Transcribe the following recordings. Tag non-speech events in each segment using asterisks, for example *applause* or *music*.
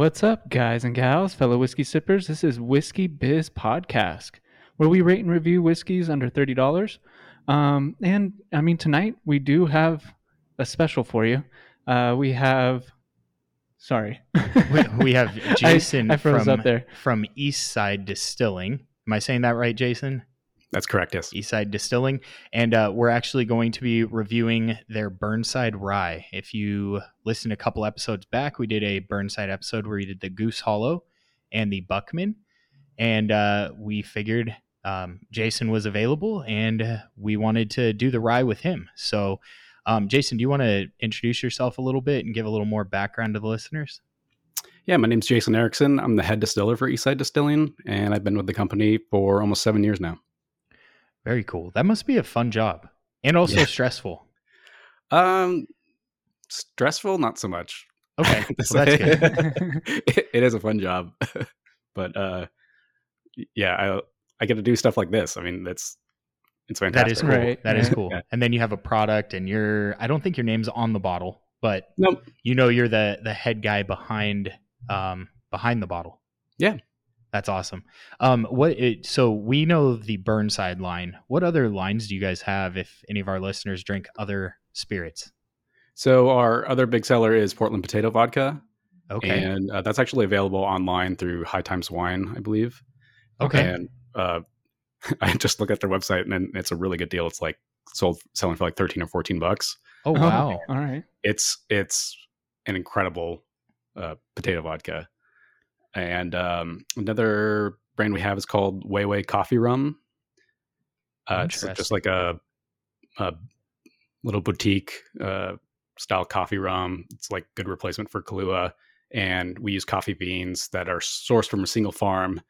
What's up, guys and gals, fellow whiskey sippers? This is Whiskey Biz Podcast, where we rate and review whiskeys under thirty dollars. Um, and I mean, tonight we do have a special for you. Uh, we have, sorry, we, we have *laughs* Jason I froze from, up there. from Eastside Distilling. Am I saying that right, Jason? That's correct. Yes. Eastside Distilling, and uh, we're actually going to be reviewing their Burnside Rye. If you listen a couple episodes back, we did a Burnside episode where we did the Goose Hollow and the Buckman, and uh, we figured um, Jason was available, and uh, we wanted to do the rye with him. So, um, Jason, do you want to introduce yourself a little bit and give a little more background to the listeners? Yeah, my name's Jason Erickson. I'm the head distiller for Eastside Distilling, and I've been with the company for almost seven years now. Very cool. That must be a fun job and also Yeah. stressful. Um, stressful, not so much. Okay, *laughs* well, that's good. *laughs* it, it is a fun job, *laughs* but uh, yeah, I I get to do stuff like this. I mean, that's it's fantastic. That is cool. Right, That is right. cool. Yeah. And then you have a product, and you're. I don't think your name's on the bottle, but Nope. you know you're the the head guy behind um behind the bottle. Yeah. That's awesome. Um, what? It, so we know the Burnside line. What other lines do you guys have? If any of our listeners drink other spirits, So our other big seller is Portland Potato Vodka, okay, and uh, that's actually available online through High Times Wine, I believe. okay, And uh, *laughs* I just looked at their website, and it's a really good deal. It's like sold selling for like thirteen or fourteen bucks. oh wow, All right. It's it's an incredible uh, potato vodka. And um, another brand we have is called Way Coffee Rum. Uh, it's just like a, a little boutique uh, style coffee rum. It's like good replacement for Kahlua. And we use coffee beans that are sourced from a single farm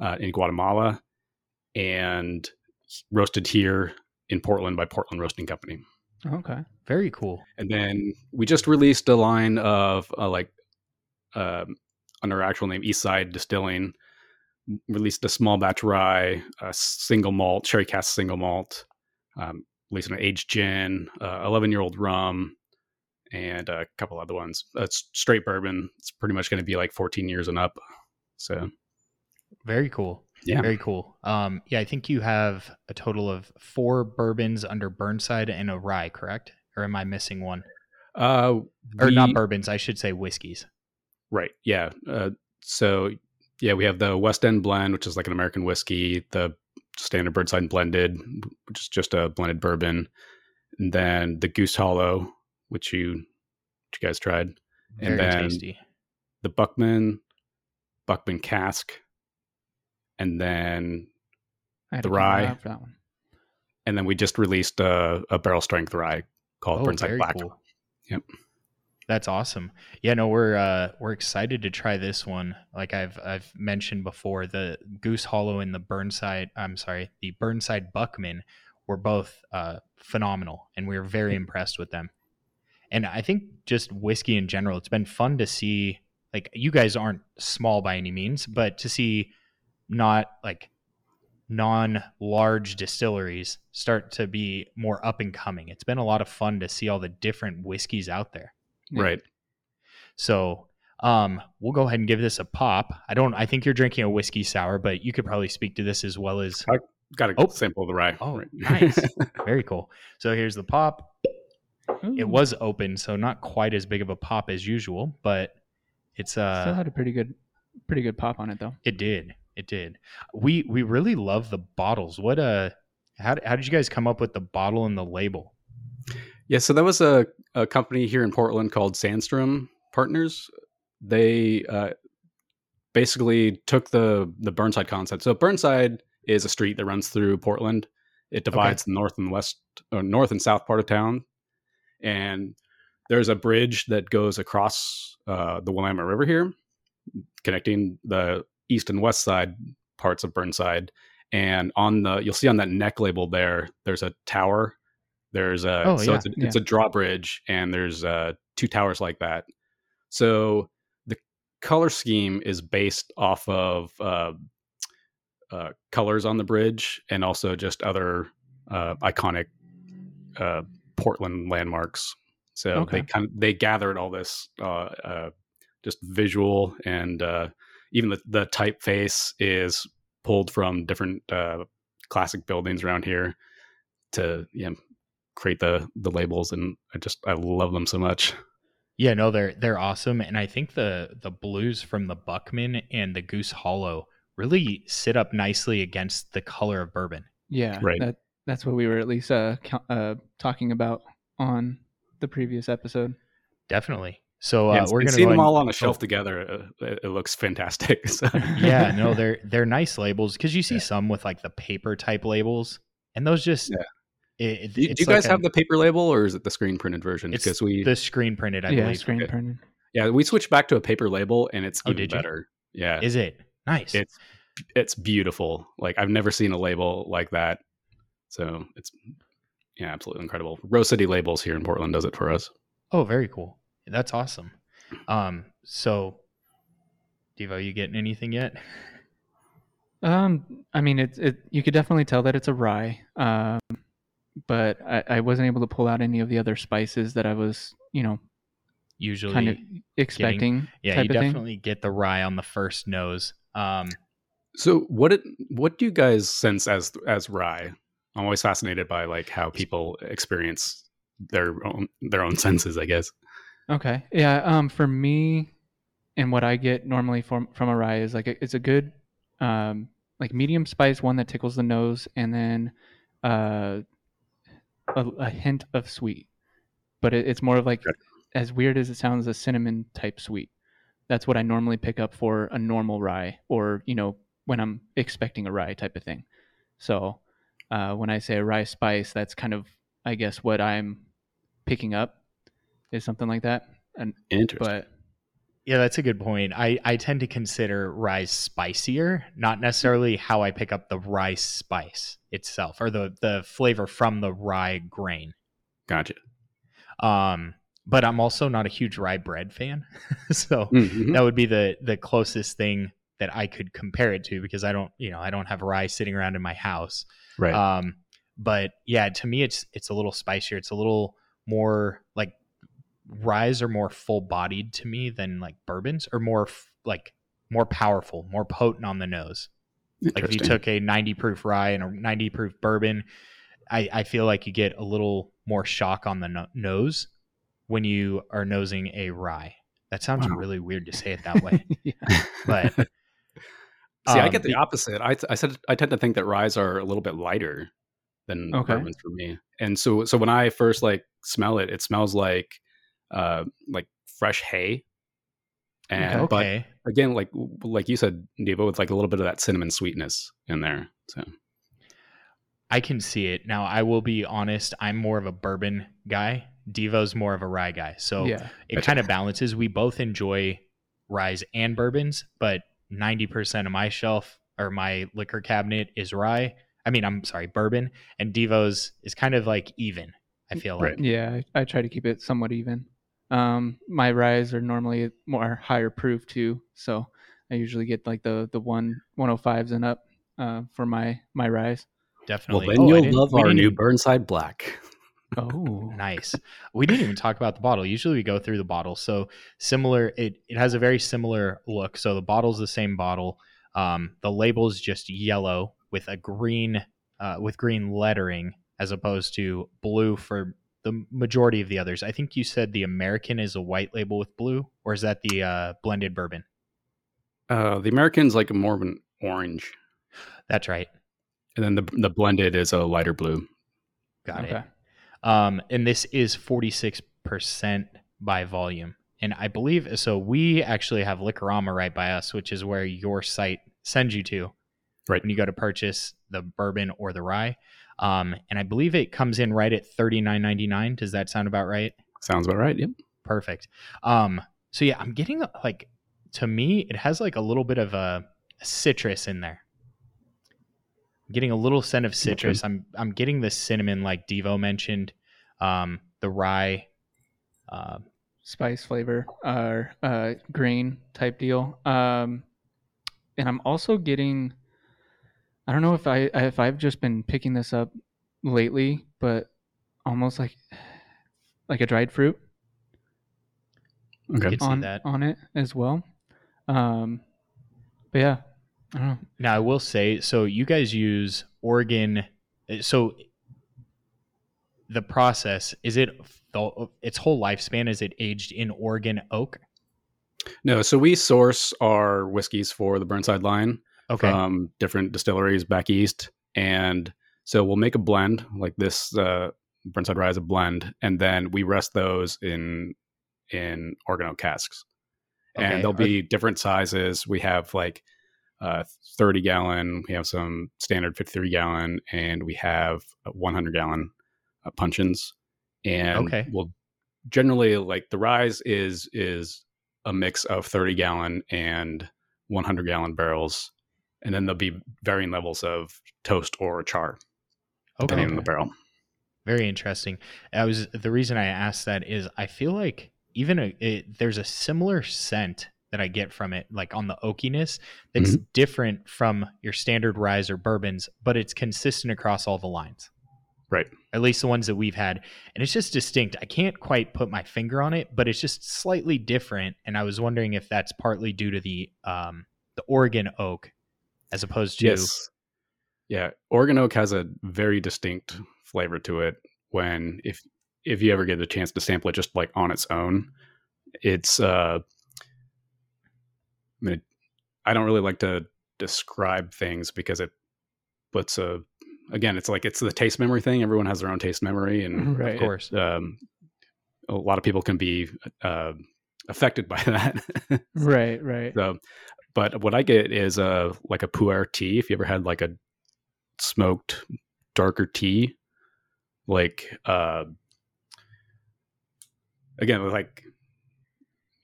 uh, in Guatemala and roasted here in Portland by Portland Roasting Company. Okay. very cool. And then we just released a line of uh, like um, under our actual name Eastside Distilling. Released a small batch rye, a single malt, cherry cast single malt, um, released an aged gin, eleven year old rum, and a couple other ones. It's straight bourbon. It's pretty much going to be like fourteen years and up. So Very cool. Yeah. Very cool. Um, yeah, I think you have a total of four bourbons under Burnside and a rye, correct? Or am I missing one? uh, Or not bourbons, I should say whiskeys. Right. Yeah. Uh, so yeah, we have the West End blend, which is like an American whiskey, the standard Burnside blended, which is just a blended bourbon, and then the Goose Hollow, which you, which you guys tried, Very and then tasty. the Buckman, Buckman cask, and then The rye. for that one. and then we just released a, a barrel strength rye called Oh, Burnside Black. cool. Yep. That's awesome. Yeah, no, we're uh we're excited to try this one. Like I've I've mentioned before, the Goose Hollow and the Burnside I'm sorry, the Burnside Buckman were both uh phenomenal and we were very impressed with them. And I think just whiskey in general, it's been fun to see like you guys aren't small by any means, but to see not like non large distilleries start to be more up and coming. It's been a lot of fun to see all the different whiskeys out there. Yeah. Right. So um, we'll go ahead and give this a pop. I don't. I think you're drinking a whiskey sour, but you could probably speak to this as well as. I Got a Oh. sample of the rye. Oh, Right. nice. *laughs* Very cool. So here's the pop. It was open, so not quite as big of a pop as usual, but it's uh still had a pretty good, pretty good pop on it though. it did, it did. We we really love the bottles. What uh, how how did you guys come up with the bottle and the label? Yeah, so that was a, a company here in Portland called Sandstrom Partners. They uh, basically took the the Burnside concept. So Burnside is a street that runs through Portland. It divides the north and west, or north and south part of town, and there's a bridge that goes across uh, the Willamette River here, connecting the east and west side parts of Burnside. And on the you'll see on that neck label there, there's a tower. There's a Oh, so yeah, it's a, it's a drawbridge, and there's uh, two towers like that. So the color scheme is based off of uh, uh, colors on the bridge, and also just other uh, iconic uh, Portland landmarks. So Okay. they kind of they gathered all this uh, uh, just visual, and uh, even the the typeface is pulled from different uh, classic buildings around here to you know, create the the labels, and I just I love them so much. Yeah, no, they're they're awesome, and I think the the blues from the Buckman and the Goose Hollow really sit up nicely against the color of bourbon. Yeah, Right. That that's what we were at least uh, uh talking about on the previous episode. Definitely. So uh, Yeah, we're gonna seeing go them ahead- all on a shelf oh, together. Uh, it, it looks fantastic. *laughs* So- yeah, no, they're they're nice labels because you see some with like the paper type labels, and those just Yeah. It, it- Do, you- do you guys like have a- the paper label or is it the screen printed version? It's Because we the screen printed? I yeah, believe. screen Okay. printed. yeah we switched back to a paper label and it's Oh, even did you? better. Yeah, Is it nice? it's it's beautiful. Like I've never seen a label like that. So it's yeah, absolutely incredible. Rose City Labels here in Portland does it for us. oh, very cool. That's awesome. Um, so Devo, you getting anything yet? Um, I mean, it's it. You could definitely tell that it's a rye. Um, but I, I wasn't able to pull out any of the other spices that I was, you know, Usually, kind of expecting. yeah, you of thing. definitely get the rye on the first nose. Um, So what it, what do you guys sense as as rye? I'm always fascinated by like how people experience their own their own senses, I guess. Okay. Yeah. Um, for me, and what I get normally from from a rye is like a, it's a good, um, like medium spice one that tickles the nose, and then, uh, a, a hint of sweet, but it, it's more of like, Okay. as weird as it sounds, a cinnamon type sweet. That's what I normally pick up for a normal rye, or you know, when I'm expecting a rye type of thing. So, uh, when I say a rye spice, that's kind of, I guess, what I'm picking up is something like that. And Interesting. but Yeah, that's a good point. I, I tend to consider rye spicier, not necessarily how I pick up the rye spice itself or the, the flavor from the rye grain. gotcha. Um, but I'm also not a huge rye bread fan. *laughs* so Mhm. that would be the the closest thing that I could compare it to because I don't, you know, I don't have rye sitting around in my house. Right. Um, but yeah, to me, it's it's a little spicier. It's a little more like ryes are more full bodied to me than like bourbons, or more f- like more powerful, more potent on the nose. Like if you took a 90 proof rye and a 90 proof bourbon, I, I feel like you get a little more shock on the no- nose when you are nosing a rye. That sounds Wow. really weird to say it that way, *laughs* yeah. but *laughs* See, I um, get the the- opposite. I, I said I tend to think that ryes are a little bit lighter than Okay. bourbons for me. And so so when I first like smell it, it smells like uh like fresh hay. And but again, like like you said, Devo, with like a little bit of that cinnamon sweetness in there. So I can see it. Now, I will be honest, I'm more of a bourbon guy. Devo's more of a rye guy. So yeah. it Gotcha. kind of balances. We both enjoy ryes and bourbons, but 90% of my shelf or my liquor cabinet is rye. I mean, I'm sorry, bourbon. And Devo's is kind of like even, I feel Right. like. Yeah. I, I try to keep it somewhat even. Um, my ryes are normally more higher proof too, so I usually get like the the one 105s and up uh, for my my ryes. Definitely. well, then Oh, you'll love our new Burnside Black. Oh, Nice. We didn't even talk about the bottle. Usually we go through the bottle. So similar, it, it has a very similar look. So the bottle's the same bottle. Um, the label's just yellow with a green, uh, with green lettering as opposed to blue for the majority of the others. I think you said the American is a white label with blue, or is that the uh, blended bourbon? Uh, the American's like more of an orange, That's right. and then the the blended is a lighter blue. Got okay. it. Um, and this is 46% by volume. And I believe so. We actually have Liquorama right by us, which is where your site sends you to Right. when you go to purchase the bourbon or the rye. Um, and I believe it comes in right at thirty nine ninety nine. Does that sound about right? Sounds about right. Yep. Perfect. Um, so yeah, I'm getting like to me, it has like a little bit of a, citrus in there. I'm getting a little scent of citrus. I'm I'm getting the cinnamon like Devo mentioned, um, the rye. Uh, spice flavor or uh, grain type deal. Um, and I'm also getting. I don't know if I if I've just been picking this up lately, but almost like like a dried fruit. Okay. could see on that. on it as well. Um, but yeah, I don't know. Now I will say, so you guys use Oregon. So the process is it the, its whole lifespan? Is it aged in Oregon oak? No, so we source our whiskeys for the Burnside line Okay. from different distilleries back east, and so we'll make a blend like this. Uh, Burnside Rye is a blend, and then we rest those in in Oregon oak casks, Okay. and there'll Are- be different sizes. We have like uh, 30 gallon, we have some standard 53 gallon, and we have 100 gallon uh, puncheons. And Okay. we'll generally like the rise is is a mix of 30 gallon and 100 gallon barrels, and then there'll be varying levels of toast or char depending okay. on the barrel. Very interesting. I was the reason I asked that is I feel like even a, it, there's a similar scent that I get from it, like on the oakiness, that's different from your standard rye or bourbons, but it's consistent across all the lines. Right. At least the ones that we've had, and it's just distinct. I can't quite put my finger on it, but it's just slightly different. And I was wondering if that's partly due to the um, the Oregon oak, as opposed to Yes. Yeah, Oregon oak has a very distinct flavor to it. When if if you ever get a chance to sample it just like on its own, it's uh I mean, I don't really like to describe things because it puts a again, it's like it's the taste memory thing. Everyone has their own taste memory, and Right. of course. um, a lot of people can be uh, affected by *laughs* that. Right, right. So, but what I get is a like a pu'er tea. If you ever had like a smoked darker tea, like uh, again, like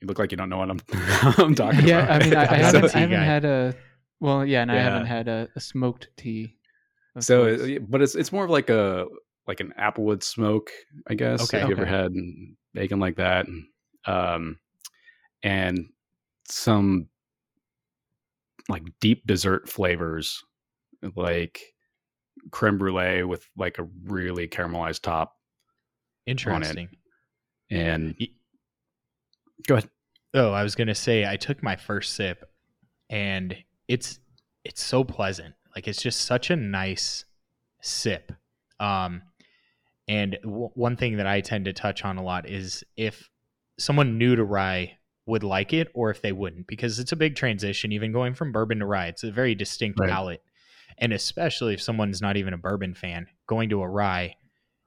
you look like you don't know what I'm *laughs* I'm talking yeah, about. Yeah, I mean, I, *laughs* I haven't, I haven't had a well, yeah, and I haven't had a, a smoked tea. so, it- but it's it's more of like a like an applewood smoke, I guess. Okay. If you ever had bacon like that, um, and some like deep dessert flavors, like creme brulee with like a really caramelized top, Interesting. and go ahead. Oh, I was gonna say I took my first sip, and it's it's so pleasant. Like it's just such a nice sip. Um, and w- one thing that I tend to touch on a lot is if someone new to rye would like it or if they wouldn't, because it's a big transition. Even going from bourbon to rye, it's a very distinct Right. palate, and especially if someone's not even a bourbon fan, going to a rye,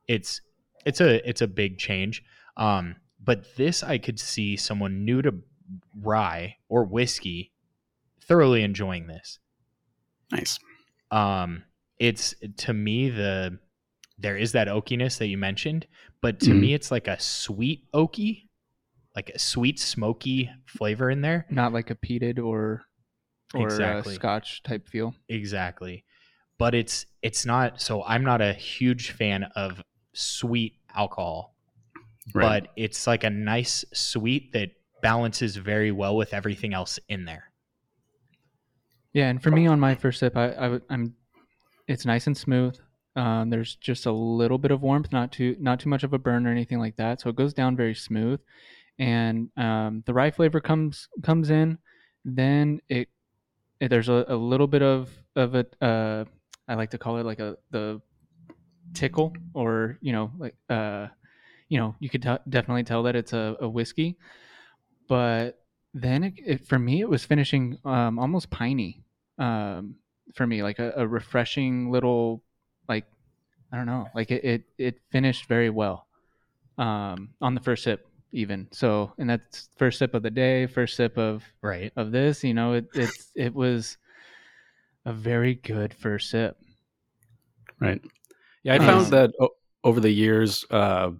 it's it's a it's a big change. Um, but this I could see someone new to rye or whiskey thoroughly enjoying this. Nice. Um, it's to me the there is that oakiness that you mentioned, but to Mhm. me it's like a sweet oaky, like a sweet smoky flavor in there. not like a peated or or Exactly. a Scotch type feel. Exactly. But it's it's not so I'm not a huge fan of sweet alcohol, Right. but it's like a nice sweet that balances very well with everything else in there. Yeah, and for me on my first sip, I, I would- I'm, it's nice and smooth. Um, there's just a little bit of warmth, not too not too much of a burn or anything like that. So it goes down very smooth, and um, the rye flavor comes comes in. Then it, it there's a, a little bit of of it. Uh, I like to call it like a the tickle, or you know, like uh, you know, you could t- definitely tell that it's a, a whiskey, but then it, it, for me it was finishing um, almost piney um, for me like a, a refreshing little like i don't know like it it, it finished very well um, on the first sip even so and that's first sip of the day first sip of Right. of this you know it it's it was a very good first sip Right. Yeah, I Um, found that o- over the years, uh,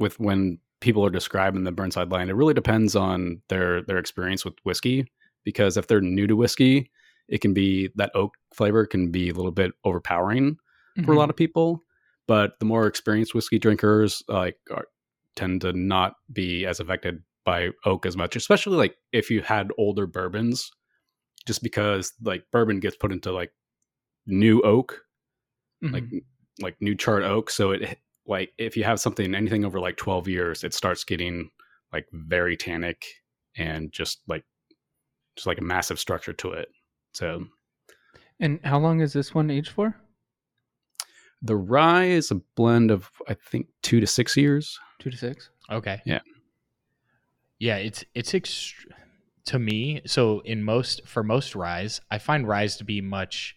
with when people are describing the Burnside line, it really depends on their their experience with whiskey. Because if they're new to whiskey, it can be that oak flavor can be a little bit overpowering for a lot of people. But the more experienced whiskey drinkers, like, are, tend to not be as affected by oak as much, especially like if you had older bourbons, just because like bourbon gets put into like new oak Mhm. like like new charred oak so it like if you have something anything over like 12 years it starts getting like very tannic and just like just like a massive structure to it. So And how long is this one aged for? the rye is a blend of I think two to six years. Two to six. Okay. Yeah. Yeah, it's it's ext- to me. So in most for most ryes, I find ryes to be much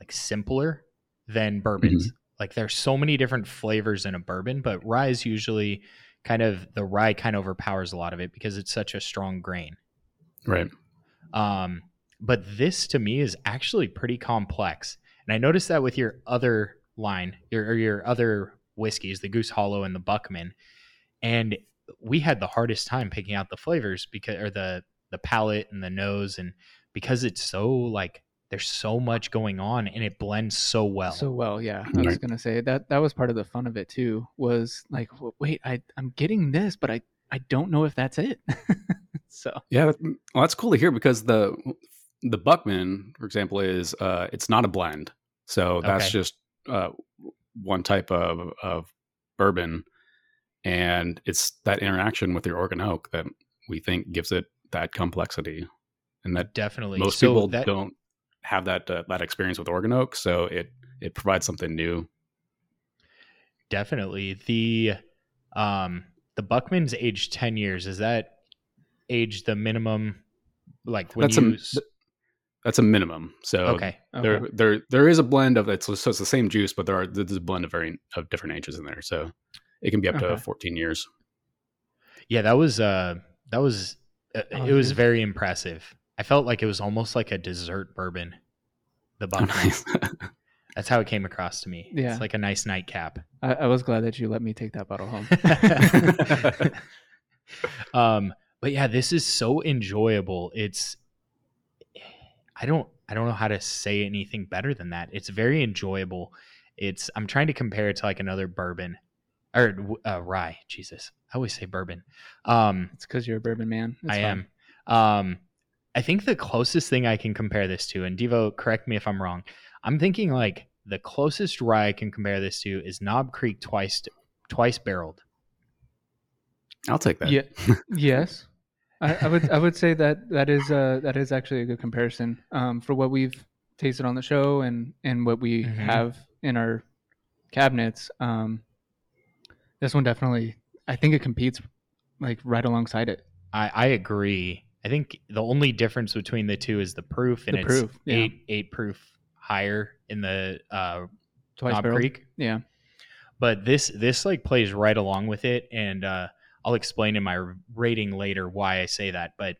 like simpler than bourbons. Like there's so many different flavors in a bourbon, but rye is usually kind of the rye kind of overpowers a lot of it because it's such a strong grain. Right. Um, but this to me is actually pretty complex. And I noticed that with your other line, your or your other whiskeys, the Goose Hollow and the Buckman. And we had the hardest time picking out the flavors because or the the palate and the nose and because it's so like there's so much going on and it blends so well. So well, yeah. I was gonna say that that was part of the fun of it too. Was like, wait, I I'm getting this, but I I don't know if that's it. *laughs* so Yeah, well, that's cool to hear because the the Buckman, for example, is uh, it's not a blend, so that's Okay. just uh, one type of of bourbon, and it's that interaction with your Oregon oak that we think gives it that complexity, and that definitely most So people that, don't have that uh, that experience with Oregon oak, so it it provides something new. definitely the um the Buckman's aged 10 years. Is that age the minimum like when That's you a that's a minimum. So okay. okay. there there there is a blend of it's so it's the same juice, but there are there's a blend of very of different ages in there, so it can be up to 14 years. Yeah, that was uh that was uh, Oh, it was dude. very impressive. I felt like it was almost like a dessert bourbon. The *laughs* Oh, nice. That's how it came across to me. Yeah. It's like a nice nightcap. I, I was glad that you let me take that bottle home. *laughs* *laughs* um but yeah, this is so enjoyable. It's I don't I don't know how to say anything better than that. It's very enjoyable. It's I'm trying to compare it to like another bourbon or uh, rye. Jesus, I always say bourbon. Um, it's because you're a bourbon man. It's I fine. am. Um, I think the closest thing I can compare this to, and Devo, correct me if I'm wrong. I'm thinking like the closest rye I can compare this to is Knob Creek twice twice barreled. I'll take that. Yeah. *laughs* yes. I, I would I would say that that is uh that is actually a good comparison um, for what we've tasted on the show and and what we Mhm. have in our cabinets. Um, this one definitely, I think it competes like right alongside it. I, I agree. I think the only difference between the two is the proof, and The it's proof, yeah. eight eight proof higher in the uh, Twice Knob. Creek. Yeah. but this this like plays right along with it and uh i'll explain in my rating later why i say that but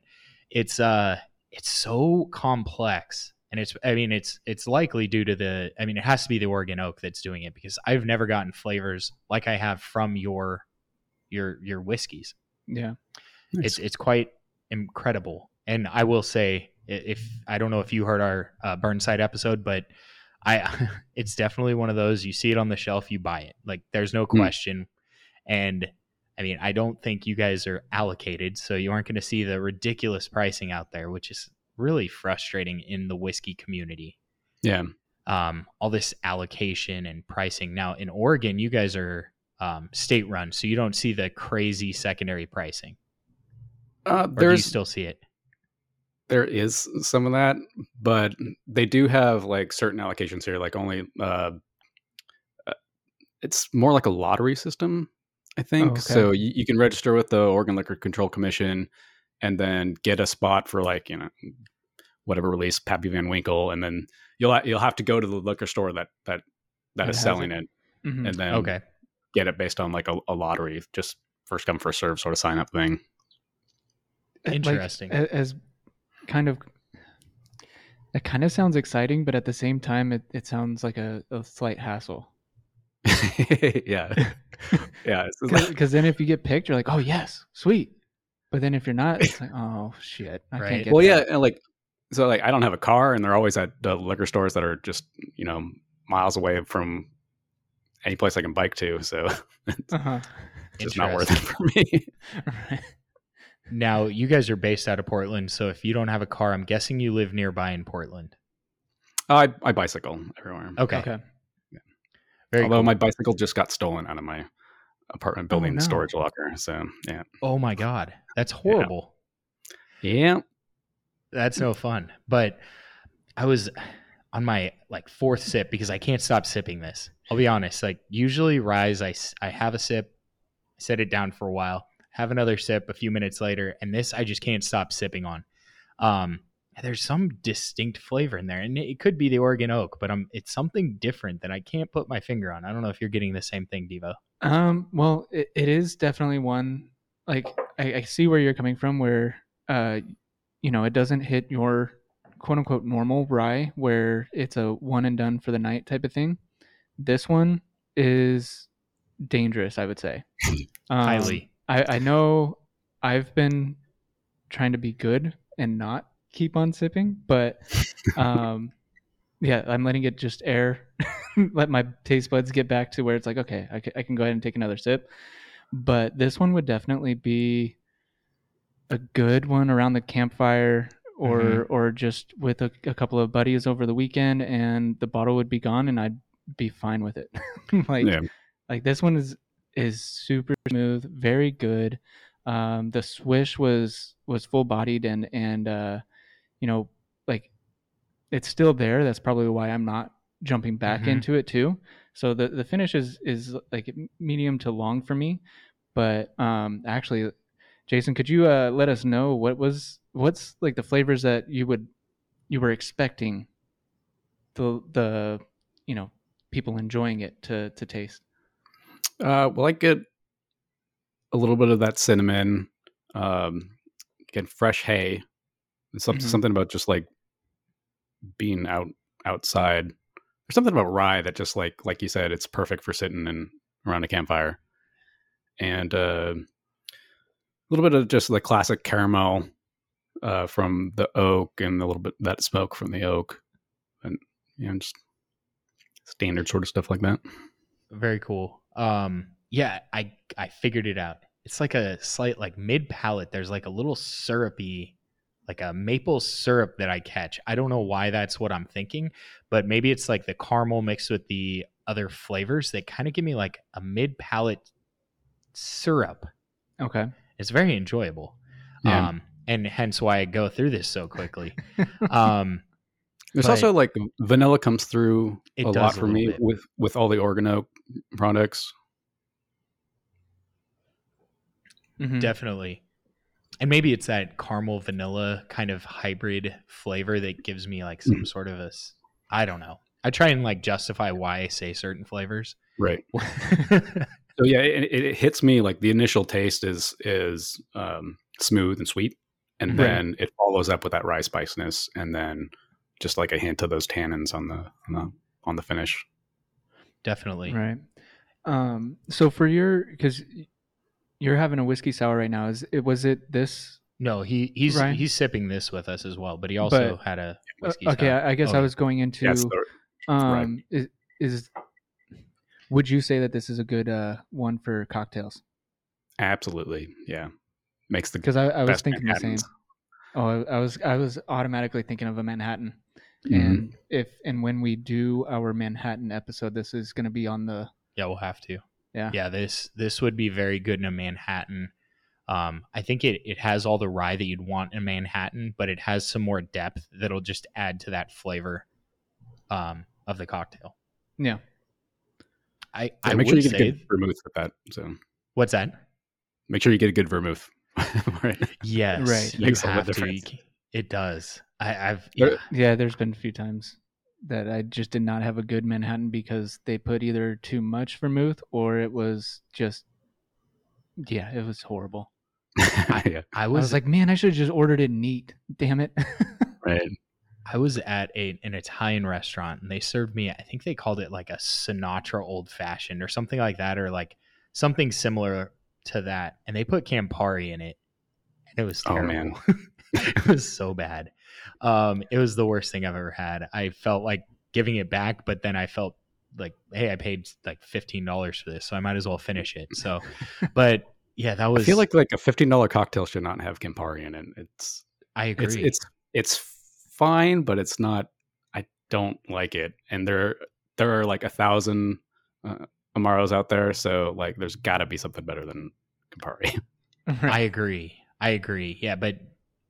it's uh it's so complex and it's i mean it's it's likely due to the i mean it has to be the oregon oak that's doing it because i've never gotten flavors like i have from your your your whiskeys Yeah. it's it's quite incredible. And I will say, if I don't know if you heard our uh, Burnside episode, but I *laughs* it's definitely one of those you see it on the shelf, you buy it. Like there's no Hmm. question. And I mean, I don't think you guys are allocated, so you aren't going to see the ridiculous pricing out there, which is really frustrating in the whiskey community. Yeah. Um, all this allocation and pricing. Now in Oregon, you guys are um, state run, so you don't see the crazy secondary pricing. Uh, Or do you still see it? there is some of that, but they do have like certain allocations here, like only uh, uh, it's more like a lottery system, I think. Oh, okay. So you, you can register with the Oregon Liquor Control Commission and then get a spot for like you know whatever release Pappy Van Winkle, and then you'll you'll have to go to the liquor store that that that That is selling it. it, Mhm. and then Okay. get it based on like a, a lottery, just first come first serve sort of sign up thing. Interesting. a- as kind of it kind of sounds exciting, but at the same time, it, it sounds like a, a slight hassle. *laughs* yeah, *laughs* yeah. Because then if you get picked, you're like, oh yes, sweet. But then if you're not, it's like, oh shit, I Right. can't get. well, yeah, and like so, like I don't have a car, and they're always at the liquor stores that are just you know miles away from any place I can bike to. So *laughs* it's Uh-huh. just not worth it for me. Right. Now, you guys are based out of Portland, so if you don't have a car, I'm guessing you live nearby in Portland. I I bicycle everywhere. Okay. Okay. Very Although cool. my bicycle just got stolen out of my apartment building no. storage locker. So yeah, Oh my god, that's horrible. yeah. That's no fun. But I was on my like fourth sip because I can't stop sipping this. I'll be honest. Like usually rise, I I have a sip, set it down for a while, have another sip a few minutes later, and this I just can't stop sipping on. Um, there's some distinct flavor in there, and it could be the Oregon oak, but um, it's something different that I can't put my finger on. I don't know if you're getting the same thing, Devo. Um, well, it, it is definitely one. Like I, I see where you're coming from, where uh, you know, it doesn't hit your quote unquote normal rye, where it's a one and done for the night type of thing. This one is dangerous, I would say. *laughs* Um, Highly. I, I know I've been trying to be good and not keep on sipping, but *laughs* um, yeah, I'm letting it just air, *laughs* let my taste buds get back to where it's like, okay, I can, go ahead and take another sip. But this one would definitely be a good one around the campfire or Mhm. or just with a, a couple of buddies over the weekend and the bottle would be gone and I'd be fine with it. *laughs* like Yeah. like this one is is super smooth, very good. Um, the swish was was full bodied and and uh, you know like it's still there. That's probably why I'm not jumping back Mhm. into it too. So the the finish is is like medium to long for me. But um, actually, Jason, could you uh, let us know what was what's like the flavors that you would you were expecting the the you know people enjoying it to to taste? Uh, well, I get a little bit of that cinnamon. Um, get fresh hay. Mhm. something about just like being out outside. There's something about rye that just like like you said, it's perfect for sitting and around a campfire. And uh, a little bit of just the classic caramel uh, from the oak, and a little bit that smoke from the oak, and you know, just standard sort of stuff like that. Very cool. Um, yeah, I I figured it out. It's like a slight like mid palate. There's like a little syrupy, like a maple syrup that I catch. I don't know why that's what I'm thinking, but maybe it's like the caramel mixed with the other flavors. They kind of give me like a mid palate syrup. Okay. It's very enjoyable. Yeah. Um, and hence why I go through this so quickly. *laughs* um, There's also like vanilla comes through a lot for little me bit. with with all the Oregon oak products. Mhm. Definitely. And maybe it's that caramel vanilla kind of hybrid flavor that gives me like some sort of a I don't know. I try and like justify why I say certain flavors. Right. *laughs* So yeah, it, it hits me like the initial taste is is um, smooth and sweet, and then it follows up with that rye spiciness, and then just like a hint of those tannins on the on the, on the finish. Definitely. Right. Um, so for your because you're having a whiskey sour right now, is it was it this? No, he he's Right. he's sipping this with us as well, but he also But- had a uh, whiskey. okay, sour. I, I guess Oh, I was going into. Yeah, it's um, is, is would you say that this is a good uh one for cocktails? absolutely, yeah, makes the Because I, I was best thinking the same. Oh, I, I was I was automatically thinking of a Manhattan. Mhm. And if and when we do our Manhattan episode, this is going to be on the Yeah, we'll have to. Yeah. Yeah, this this would be very good in a Manhattan. Um, I think it, it has all the rye that you'd want in Manhattan, but it has some more depth that'll just add to that flavor um, of the cocktail. yeah. I, Yeah, I make would sure you get a good vermouth with that. So what's that? make sure you get a good vermouth. *laughs* right. Yes, Right. You Makes all have to. You difference. ca- It does. I, I've yeah, Yeah, there's been a few times that I just did not have a good Manhattan because they put either too much vermouth or it was just yeah, it was horrible. *laughs* yeah. I I was, was like, man, I should have just ordered it neat. Damn it. *laughs* Right. I was at a an Italian restaurant and they served me I think they called it like a Sinatra old fashioned or something like that or like something similar to that and they put Campari in it and it was Oh, man. *laughs* it was so bad. Um it was the worst thing I've ever had. I felt like giving it back but then I felt like hey, I paid like $15 for this so I might as well finish it. So *laughs* but yeah, that was I feel like like a fifteen dollar cocktail should not have Campari in it. It's I agree. it's it's it's fine, but it's not. I don't like it, and there there are like a thousand uh, Amaros out there, so like there's got to be something better than Campari. *laughs* I agree. I agree. Yeah, but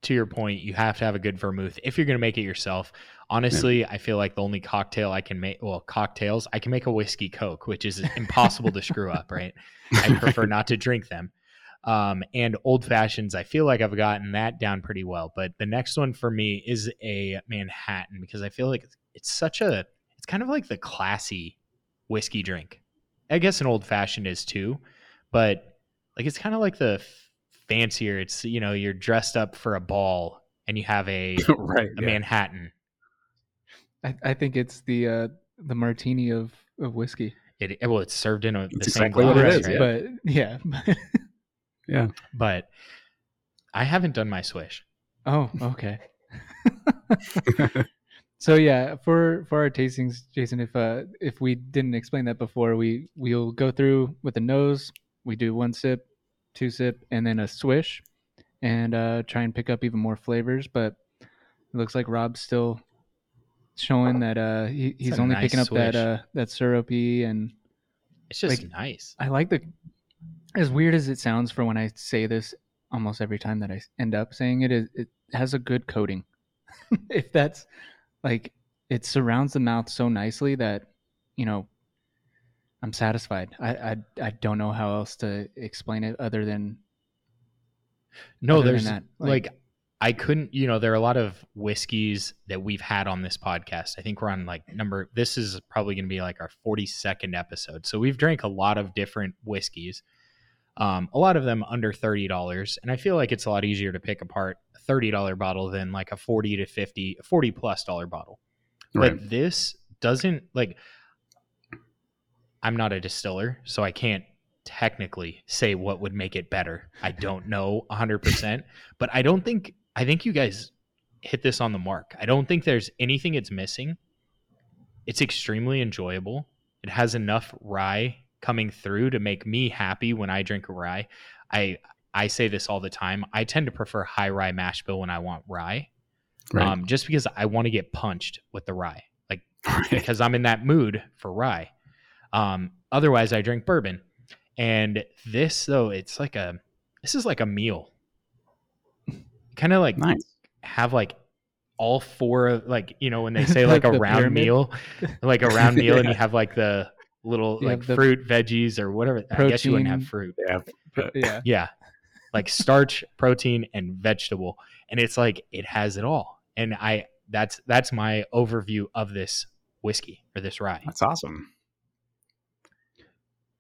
to your point, you have to have a good vermouth if you're going to make it yourself. Honestly, I feel like the only cocktail I can make, well, cocktails, I can make a whiskey coke, which is impossible to screw up, right? I *laughs* prefer not to drink them. Um, and old fashions, I feel like I've gotten that down pretty well. But the next one for me is a Manhattan because I feel like it's, it's such a, it's kind of like the classy whiskey drink. I guess an old fashioned is too, but like it's kind of like the fancier. It's you know you're dressed up for a ball and you have a *laughs* right. a yeah. Manhattan. I, I think it's the uh, the martini of, of whiskey. It well, it's served in a, the It's same exactly what it glass, is, right? But yeah. *laughs* Yeah. But I haven't done my swish. oh, okay. *laughs* so yeah, for for our tastings, Jason, if uh if we didn't explain that before, we we'll go through with the nose. We do one sip, two sip, and then a swish, and uh try and pick up even more flavors. But it looks like Rob's still showing that uh he, he's only nice picking up that uh that syrupy and It's just Like- nice. I like the as weird as it sounds for when I say this almost every time that I end up saying it, it, it has a good coating. *laughs* if that's like it surrounds the mouth so nicely that you know I'm satisfied. I I, I don't know how else to explain it other than No, other than there's that, like, like- I couldn't, you know, there are a lot of whiskeys that we've had on this podcast. I think we're on like number this is probably going to be like our 42nd episode. So we've drank a lot of different whiskeys. Um, a lot of them under $30, and I feel like it's a lot easier to pick apart a $30 bottle than like a 40 to 50, 40 plus dollar bottle. Right. But this doesn't like I'm not a distiller, so I can't technically say what would make it better. I don't know 100%, but I don't think I think you guys hit this on the mark. I don't think there's anything it's missing. It's extremely enjoyable. It has enough rye coming through to make me happy when I drink a rye. I I say this all the time. I tend to prefer high rye mash bill when I want rye. Right. Um, just because I want to get punched with the rye. Like *laughs* Right. because I'm in that mood for rye. Um, otherwise, I drink bourbon. And this, though, it's like a this is like a meal. Kind of like nice. have like all four of like you know when they *laughs* say like a round pyramid? meal, like a round *laughs* meal, and you have like the little You like the fruit, veggies, or whatever. I guess you wouldn't have fruit. Yeah. Yeah. Yeah, like starch, protein, and vegetable, and it's like it has it all. And I that's that's my overview of this whiskey or this rye. That's awesome.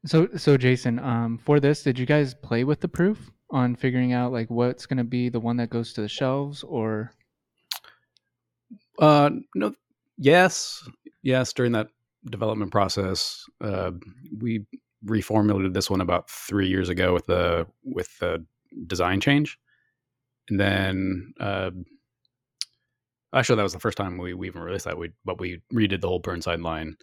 So so Jason, um, for this, did you guys play with the proof on figuring out like what's going to be the one that goes to the shelves or Uh, no, yes, yes. During that development process, uh, we reformulated this one about three years ago with the with the design change, and then uh, actually that was the first time we, we even released that. We but we redid the whole Burnside line,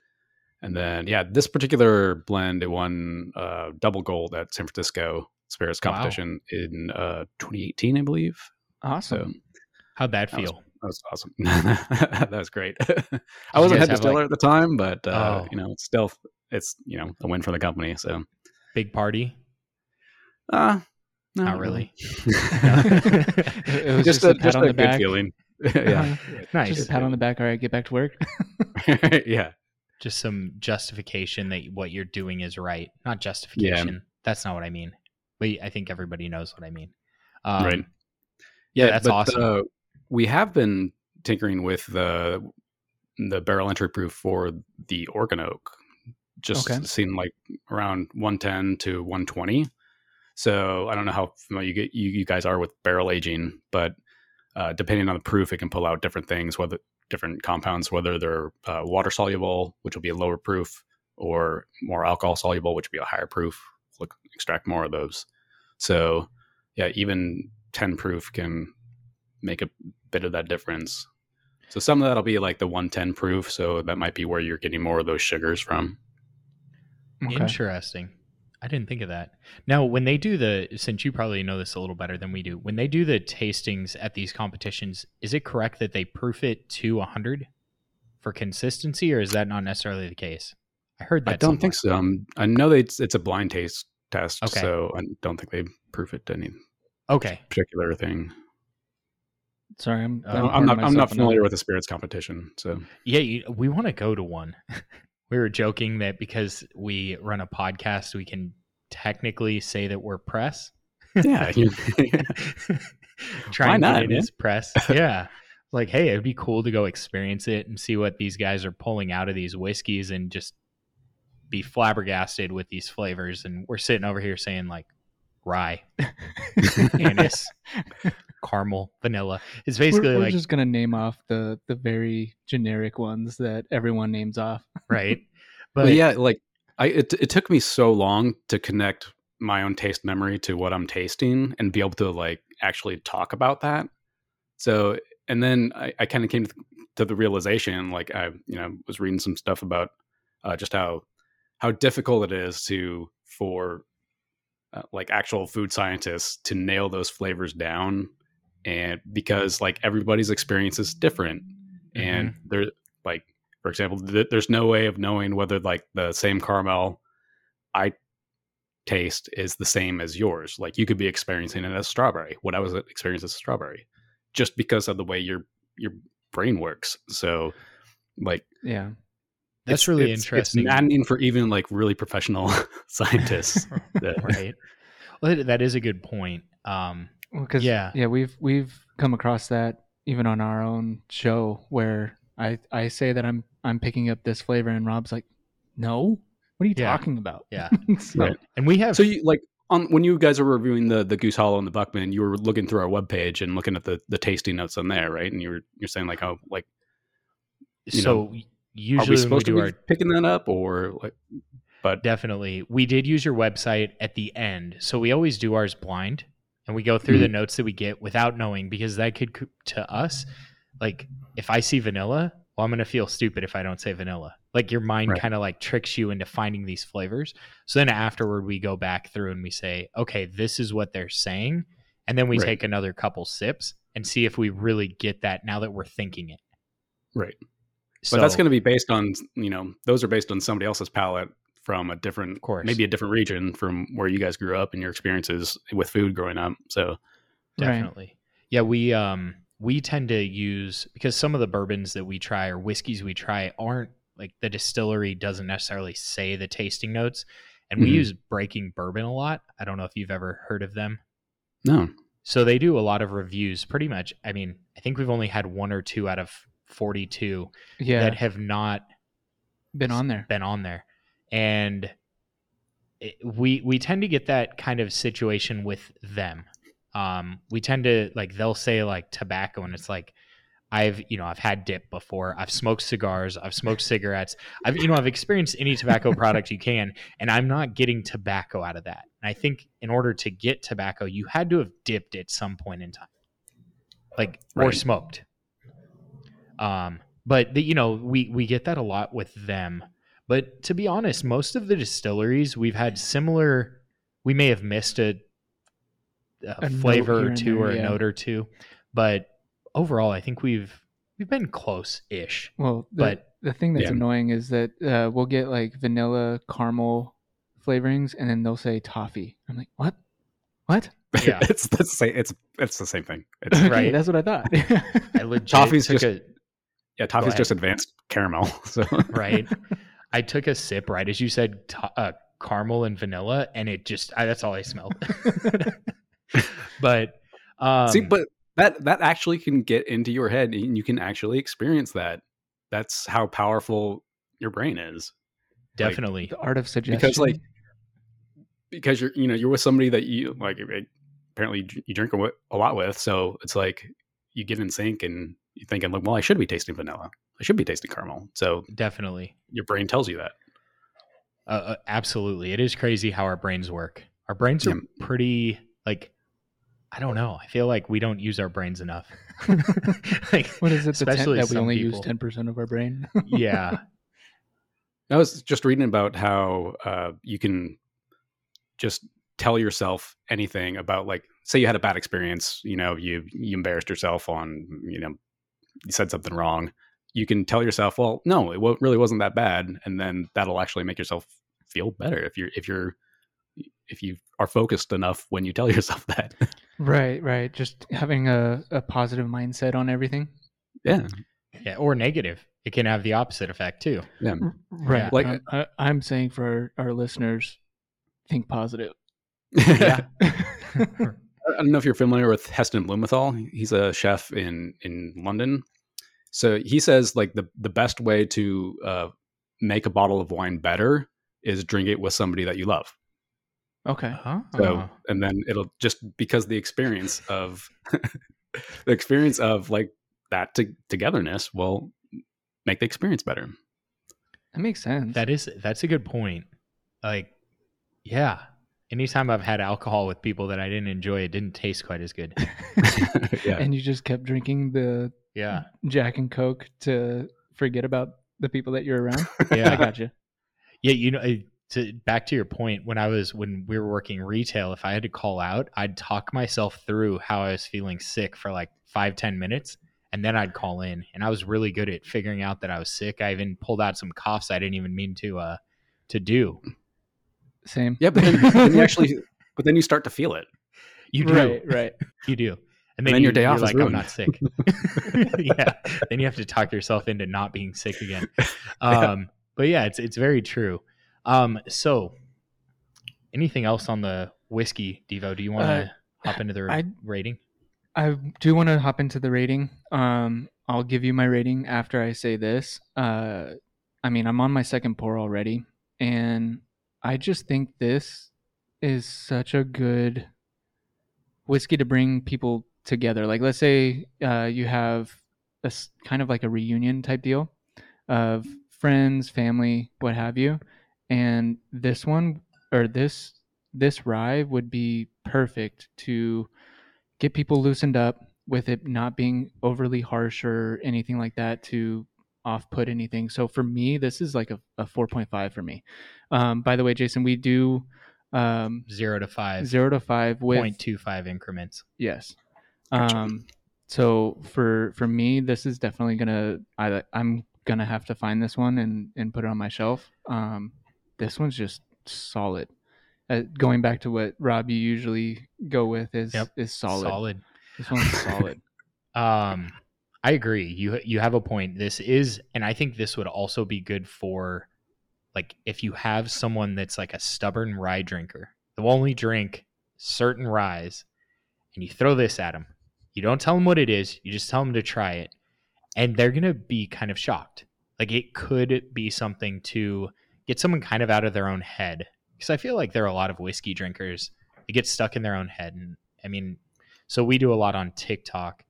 and then yeah, this particular blend it won uh, double gold at San Francisco Spirits Wow. competition in uh, 2018, I believe. awesome? How'd that That was- feel? That was awesome. *laughs* that was great. *laughs* I wasn't head distiller like- at the time, but uh, Oh. you know, it's still it's you know a win for the company. So, Big party? uh, no, Not really. *laughs* it was just, just, a, a, just a good back. feeling. yeah, nice. Just a pat on the back. All right, get back to work. yeah, Just some justification that what you're doing is right. Not justification. That's not what I mean. But I think everybody knows what I mean. Um, right. Yeah, that's but, awesome. Uh, we have been tinkering with the the barrel entry proof for the Oregon Oak. Just Okay. seemed like around 110 to 120. So I don't know how familiar you, get, you you guys are with barrel aging, but uh, depending on the proof, it can pull out different things, whether different compounds, whether they're uh, water soluble, which will be a lower proof, or more alcohol soluble, which would be a higher proof. Look, extract more of those. So yeah, even 10 proof can make a bit of that difference. So some of that'll be like the 110 proof. So that might be where you're getting more of those sugars from. Okay. Interesting. I didn't think of that. Now, when they do the, since you probably know this a little better than we do, when they do the tastings at these competitions, is it correct that they proof it to 100 for consistency, or is that not necessarily the case? I heard that. I don't think so. Um, I know that it's, it's a blind taste test, Okay. so I don't think they proof it to any Okay. particular thing. Sorry, I'm. Uh, I'm, I'm, I'm not. I'm not familiar another- with the spirits competition, so Yeah, you, we want to go to one. *laughs* we were joking that because we run a podcast, we can technically say that we're press. yeah. *laughs* *laughs* Trying Try Why not, get it as press. *laughs* Yeah. Like, hey, it'd be cool to go experience it and see what these guys are pulling out of these whiskeys and just be flabbergasted with these flavors. And we're sitting over here saying like rye, anise, caramel, vanilla. It's basically we're, we're like just gonna name off the the very generic ones that everyone names off. *laughs* right. but, But yeah, like I, it, it took me so long to connect my own taste memory to what I'm tasting and be able to like actually talk about that. So, and then I, I kind of came to, to the realization, like I, you know, was reading some stuff about uh, just how how difficult it is to for uh, like actual food scientists to nail those flavors down, and because like everybody's experience is different, and there like for example th- there's no way of knowing whether like the same caramel i taste is the same as yours. Like you could be experiencing it as strawberry. What i was experiencing as strawberry. Just because of the way your your brain works. So like Yeah, that's really it's- interesting. it's maddening for even like really professional *laughs* scientists *laughs* that- right. Well, that- that is a good point. Um, because Yeah. yeah, we've we've come across that even on our own show where I I say that I'm I'm picking up this flavor and Rob's like, no, what are you Yeah. talking about? Yeah. *laughs* So- Right. and we have so you like on when you guys were reviewing the the goose hollow and the buckman you were looking through our webpage and looking at the the tasting notes on there right and you were you're saying like oh like so are usually we when we supposed to be our picking that up or like but definitely we did use your website at the end, so we always do ours blind and we go through the Mm-hmm. notes that we get without knowing because that could to us like if I see vanilla, well I'm gonna feel stupid if I don't say vanilla. Like your mind Right. kind of like tricks you into finding these flavors. So then afterward we go back through and we say, okay, this is what they're saying, and then we Right. take another couple sips and see if we really get that now that we're thinking it. Right. So but that's going to be based on you know those are based on somebody else's palate from a different course. maybe a different region from where you guys grew up and your experiences with food growing up so Right. definitely yeah we um we tend to use because some of the bourbons that we try or whiskeys we try aren't like the distillery doesn't necessarily say the tasting notes and we Mhm. use breaking bourbon a lot i don't know if you've ever heard of them no so they do a lot of reviews pretty much i mean i think we've only had one or two out of 42 yeah, that have not been on there. been on there and we we tend to get that kind of situation with them. Um we tend to like they'll say like tobacco and it's like i've you know i've had dip before. I've smoked cigars. I've smoked cigarettes. I've you know i've experienced any tobacco *laughs* product you can and i'm not getting tobacco out of that. And i think in order to get tobacco you had to have dipped at some point in time like or smoked. Um but the, you know we we get that a lot with them but to be honest most of the distilleries we've had similar we may have missed a, a, A flavor or two there, or a yeah. note or two but overall i think we've we've been close-ish Well, the, but the thing that's Yeah. annoying is that uh, we'll get like vanilla caramel flavorings, and then they'll say toffee. I'm like, what? What? *laughs* Yeah. it's the same it's it's the same thing it's, *laughs* Right. That's what I thought. i *laughs* legit Toffee's took just- a yeah toffee's just advanced caramel so right i took a sip right as you said to, uh, caramel and vanilla and it just I, that's all i smelled. *laughs* But um see but that that actually can get into your head and you can actually experience that. That's how powerful your brain is. Definitely. The art of suggestion. because like because you're you know you're with somebody that you like apparently you drink a a lot with so it's like you get in sync and you're thinking like well i should be tasting vanilla i should be tasting caramel so definitely your brain tells you that Uh, uh, absolutely. It is crazy how our brains work. Our brains are Yeah. pretty like I don't know. I feel like we don't use our brains enough. *laughs* like what is it? The 10, especially that we some only use ten percent of our brain. *laughs* yeah. *laughs* I was just reading about how uh, you can just tell yourself anything about like say you had a bad experience, you know, you you embarrassed yourself on, you know, you said something wrong. You can tell yourself, well, no, it wa- really wasn't that bad, and then that'll actually make yourself feel better if you're if you're if you are focused enough when you tell *laughs* yourself that. Right, right. Just having a, a positive mindset on everything. yeah, Yeah, or negative. It can have the opposite effect too. yeah. Right. Like- Like I, I'm saying for our, our listeners, think positive. *laughs* Yeah. *laughs* I don't know if you're familiar with Heston Blumenthal. He's a chef in in London. So he says like the the best way to uh, make a bottle of wine better is drink it with somebody that you love. Okay. So and then it'll just because the experience of *laughs* the experience of like that to, togetherness will make the experience better. That makes sense. That is that's a good point. Like, yeah. Anytime I've had alcohol with people that I didn't enjoy, it didn't taste quite as good. *laughs* yeah. And you just kept drinking the Yeah. Jack and Coke to forget about the people that you're around. *laughs* Yeah. I got you. Yeah, you know, to back to your point, when I was when we were working retail, if I had to call out, I'd talk myself through how I was feeling sick for like five, ten minutes, and then I'd call in. And I was really good at figuring out that I was sick. I even pulled out some coughs I didn't even mean to uh to do. Same. yeah, but then, *laughs* then you actually but then you start to feel it. You do, Right, right. you do, and then you, your day you're off is like, I'm not sick. *laughs* yeah, then you have to talk yourself into not being sick again. *laughs* Um, but yeah, it's it's very true. Um, so anything else on the whiskey, Devo? Do you want to Uh, hop into the I- rating? I do want to hop into the rating. Um, I'll give you my rating after I say this. Uh, I mean, I'm on my second pour already, and I just think this is such a good whiskey to bring people together. Like, let's say uh, you have a kind of like a reunion type deal of friends, family, what have you, and this one or this this rye would be perfect to get people loosened up with it not being overly harsh or anything like that to off put anything. So for me, this is like a, a 4.5 for me. Um, by the way, Jason, we do um, Zero to five, zero to five with point two five increments. yes. Um, so for for me, this is definitely gonna I I'm gonna have to find this one and and put it on my shelf. Um, this one's just solid. Uh, going back to what Rob you usually go with is Yep. is solid. Solid. This one's solid. *laughs* Um, I agree. You you have a point. This is, and I think this would also be good for, like, if you have someone that's like a stubborn rye drinker, they'll only drink certain ryes, and you throw this at them. You don't tell them what it is. You just tell them to try it, and they're gonna be kind of shocked. Like it could be something to get someone kind of out of their own head, because I feel like there are a lot of whiskey drinkers that get stuck in their own head, and I mean, so we do a lot on TikTok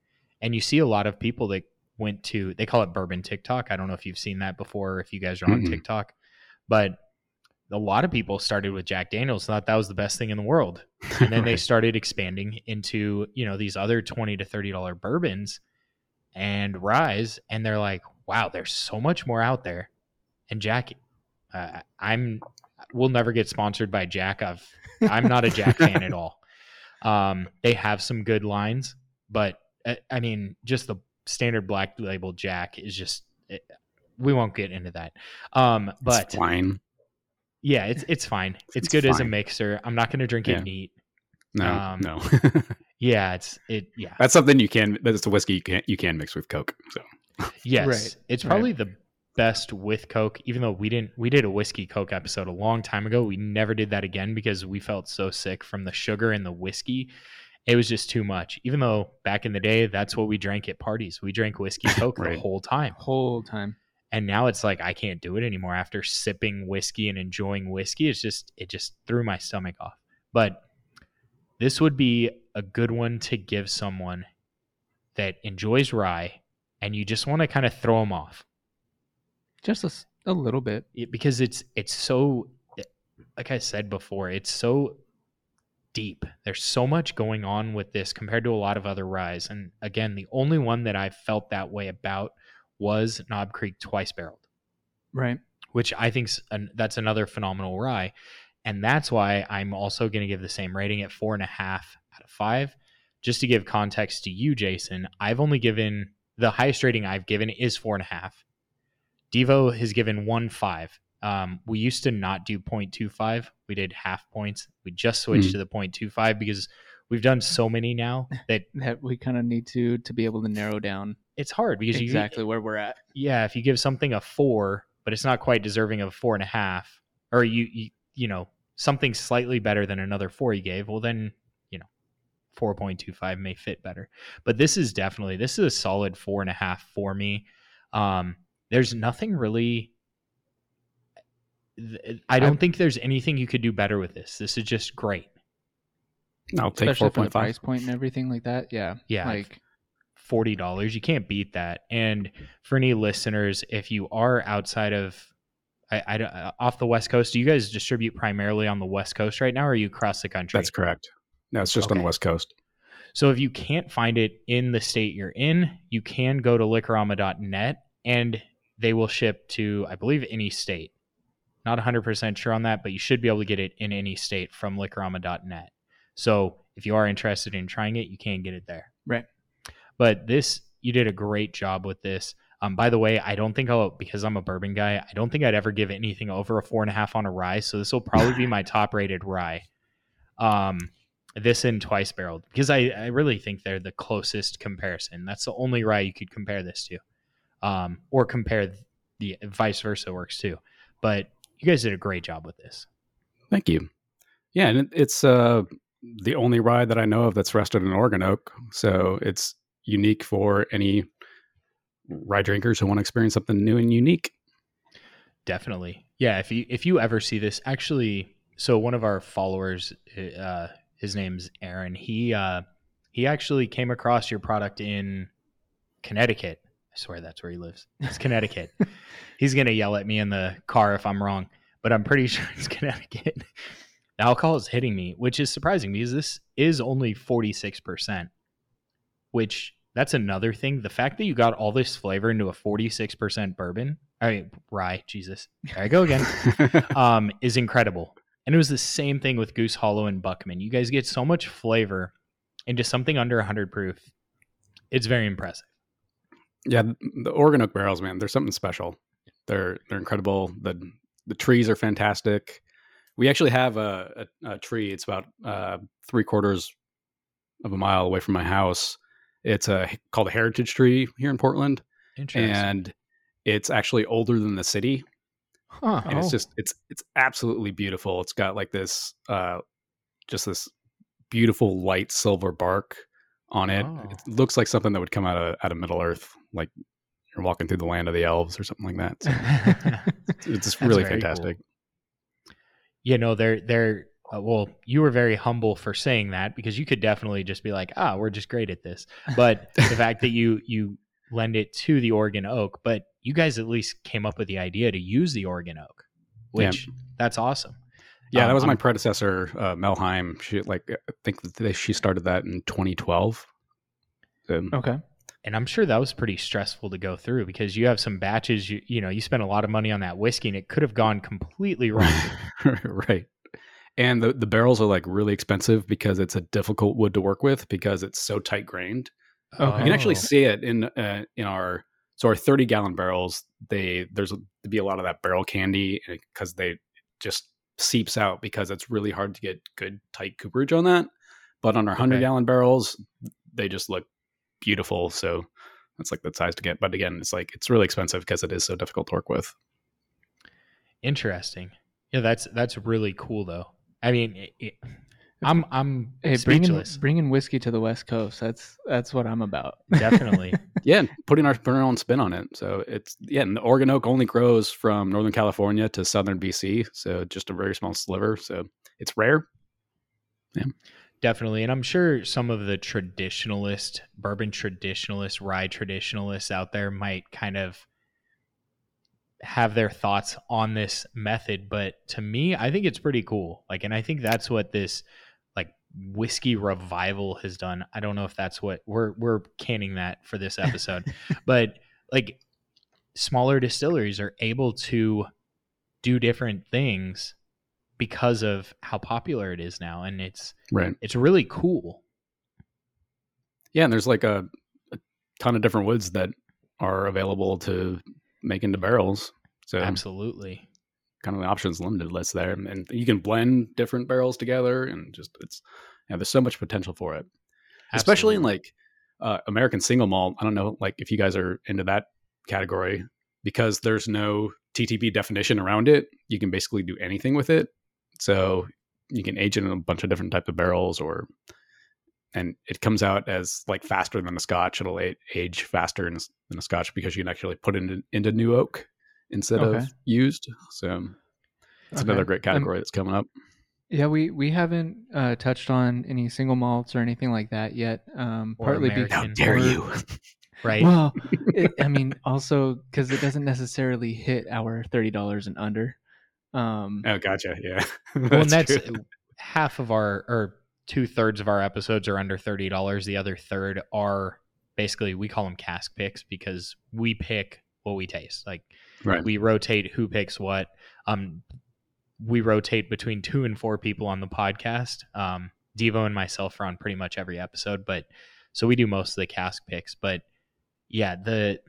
and you see a lot of people that went to they call it bourbon TikTok. I don't know if you've seen that before, if you guys are on Mm-mm. TikTok, but a lot of people started with Jack Daniels, thought that was the best thing in the world, and then they *laughs* started expanding into you know these other twenty to thirty dollar bourbons and ryes, and they're like, wow, there's so much more out there. And Jack, uh, I'm we'll never get sponsored by Jack. I've I'm not a Jack fan at *laughs* all. Um, they have some good lines, but I mean, just the standard black label Jack is just. It, we won't get into that. Um, but it's fine. yeah, it's it's fine. *laughs* It's, It's good as a mixer. I'm not going to drink Yeah. it neat. No, um, no. *laughs* Yeah, it's it. Yeah, That's something you can. That's a whiskey you can you can mix with Coke. So *laughs* yes, Right, it's right. probably the best with Coke. Even though we didn't, we did a whiskey Coke episode a long time ago. We never did that again because we felt so sick from the sugar and the whiskey. It was just too much. Even though back in the day, that's what we drank at parties. We drank whiskey *laughs* Coke the whole time. Whole time. and now it's like I can't do it anymore after sipping whiskey and enjoying whiskey. It's just it just threw my stomach off. But this would be a good one to give someone that enjoys rye and you just want to kind of throw them off Just a little bit. It- because it's it's so like I said before, it's so deep. There's so much going on with this compared to a lot of other ryes. And again, the only one that I felt that way about was Knob Creek twice barreled. Right. which I think that's another phenomenal rye. And that's why I'm also going to give the same rating at four and a half out of five. Just to give context to you, Jason, I've only given the highest rating I've given is four and a half. Devo has given one five. Um, we used to not do 0.25. We did half points. We just switched Hmm. to the 0.25 because we've done so *laughs* many now that *laughs* That we kind of need to to be able to narrow down it's hard because you exactly where we're at. yeah, if you give something a four, but it's not quite deserving of a four and a half, or you you, you know something slightly better than another four you gave, well then you know four point two five may fit better. But this is definitely this is a solid four and a half for me. Um, there's nothing really. Th- I don't I- think there's anything you could do better with this. This is just great. I'll take Especially four for the point price point and everything like that. Yeah. Yeah, Like forty dollars. You can't beat that. And for any listeners, if you are outside of, I, I uh, off the West Coast, do you guys distribute primarily on the West Coast right now, or are you across the country? That's correct. No, it's just on the West Coast. So if you can't find it in the state you're in, you can go to liquorama.net and they will ship to, I believe, any state. Not 100% sure on that, but you should be able to get it in any state from liquorama.net. So if you are interested in trying it, you can get it there. Right. But this, you did a great job with this. Um, by the way, I don't think I'll, because I'm a bourbon guy, I don't think I'd ever give anything over a four and a half on a rye. So this will probably be my *laughs* top rated rye. Um, this and twice barreled because I, I really think they're the closest comparison. That's the only rye you could compare this to, um, or compare the vice versa works too. But you guys did a great job with this. Thank you. Yeah, and it, it's uh, the only ride that I know of that's rested in Oregon oak, so it's unique for any ride drinkers who want to experience something new and unique. Definitely, yeah. If you if you ever see this, actually, so one of our followers, uh, his name's Aaron. He uh, he actually came across your product in Connecticut. I swear that's where he lives. It's Connecticut. *laughs* He's gonna yell at me in the car if I'm wrong, but I'm pretty *laughs* sure it's Connecticut. *laughs* The alcohol is hitting me, which is surprising because this is only 46%, which that's another thing. The fact that you got all this flavor into a 46% bourbon, I mean, rye, Jesus, there I go again, *laughs* um, is incredible. And it was the same thing with Goose Hollow and Buckman. You guys get so much flavor into something under 100 proof. It's very impressive. yeah, the Oregon oak barrels, man, they're something special. They're they're incredible. the The trees are fantastic. We actually have a, a, a tree. It's about uh, three quarters of a mile away from my house. It's a called a heritage tree here in Portland, Interesting. and it's actually older than the city. huh. and Oh. it's just it's it's absolutely beautiful. It's got like this uh just this beautiful light silver bark on it. Oh. It looks like something that would come out of out of Middle Earth, like you're walking through the land of the elves or something like that. So *laughs* it's just really fantastic. you know they're they're uh, well you were very humble for saying that because you could definitely just be like ah we're just great at this but the fact that you *laughs* you lend it to the oregon oak but you guys at least came up with the idea to use the oregon oak Yeah. which that's awesome Yeah, Um, that was my I'm- predecessor, uh, Mel Heim. She like I think that they, she started that in 2012. So, okay. And i'm sure that was pretty stressful to go through because you have some batches you you know you spent a lot of money on that whiskey and it could have gone completely *laughs* wrong right. And the, the barrels are like really expensive because it's a difficult wood to work with because it's so tight grained. Okay. You can actually Oh. see it in uh, in our so our 30 gallon barrels. They there's to be a lot of that barrel candy because they just seeps out because it's really hard to get good tight cooperage on that. But on our 100 Okay. gallon barrels, they just look beautiful. So that's like the size to get. But again, it's like it's really expensive because it is so difficult to work with. interesting yeah that's that's really cool though i mean it, it, i'm i'm Hey, bringing speechless bringing whiskey to the West Coast. That's that's what I'm about. definitely *laughs* yeah, putting our putting our own spin on it. So it's yeah, and the Oregon oak only grows from Northern California to Southern BC, so just a very small sliver. So it's rare. Definitely. And I'm sure some of the traditionalist, bourbon traditionalists, rye traditionalists out there might kind of have their thoughts on this method. But to me, I think it's pretty cool. Like, and I think that's what this like whiskey revival has done. I don't know if that's what we're we're canning that for this *laughs* episode. but like smaller distilleries are able to do different things because of how popular it is now. And it's Right. it's really cool. Yeah, and there's like a, a ton of different woods that are available to make into barrels. So Absolutely. kind of the options limited list there, and you can blend different barrels together, and just it's yeah, there's so much potential for it, especially in like uh, American single malt. I don't know, like if you guys are into that category, because there's no TTB definition around it. You can basically do anything with it. So you can age it in a bunch of different type of barrels, or and it comes out as like faster than a Scotch. It'll age faster than a, Scotch because you can actually put it in, into new oak instead Okay. of used. So it's Okay. another great Um, category that's coming up. Yeah, we we haven't uh, touched on any single malts or anything like that yet. Um, Or partly American. because How dare you? *laughs* right? Well, it, I *laughs* mean, also because it doesn't necessarily hit our thirty dollars and under. Um, Oh, gotcha. Yeah. *laughs* well, and that's true. half of our or two thirds of our episodes are under thirty dollars. The other third are basically we call them cask picks because we pick what we taste. Like right. we rotate who picks what. Um, we rotate between two and four people on the podcast. Um, Devo and myself are on pretty much every episode, but so we do most of the cask picks. But yeah, the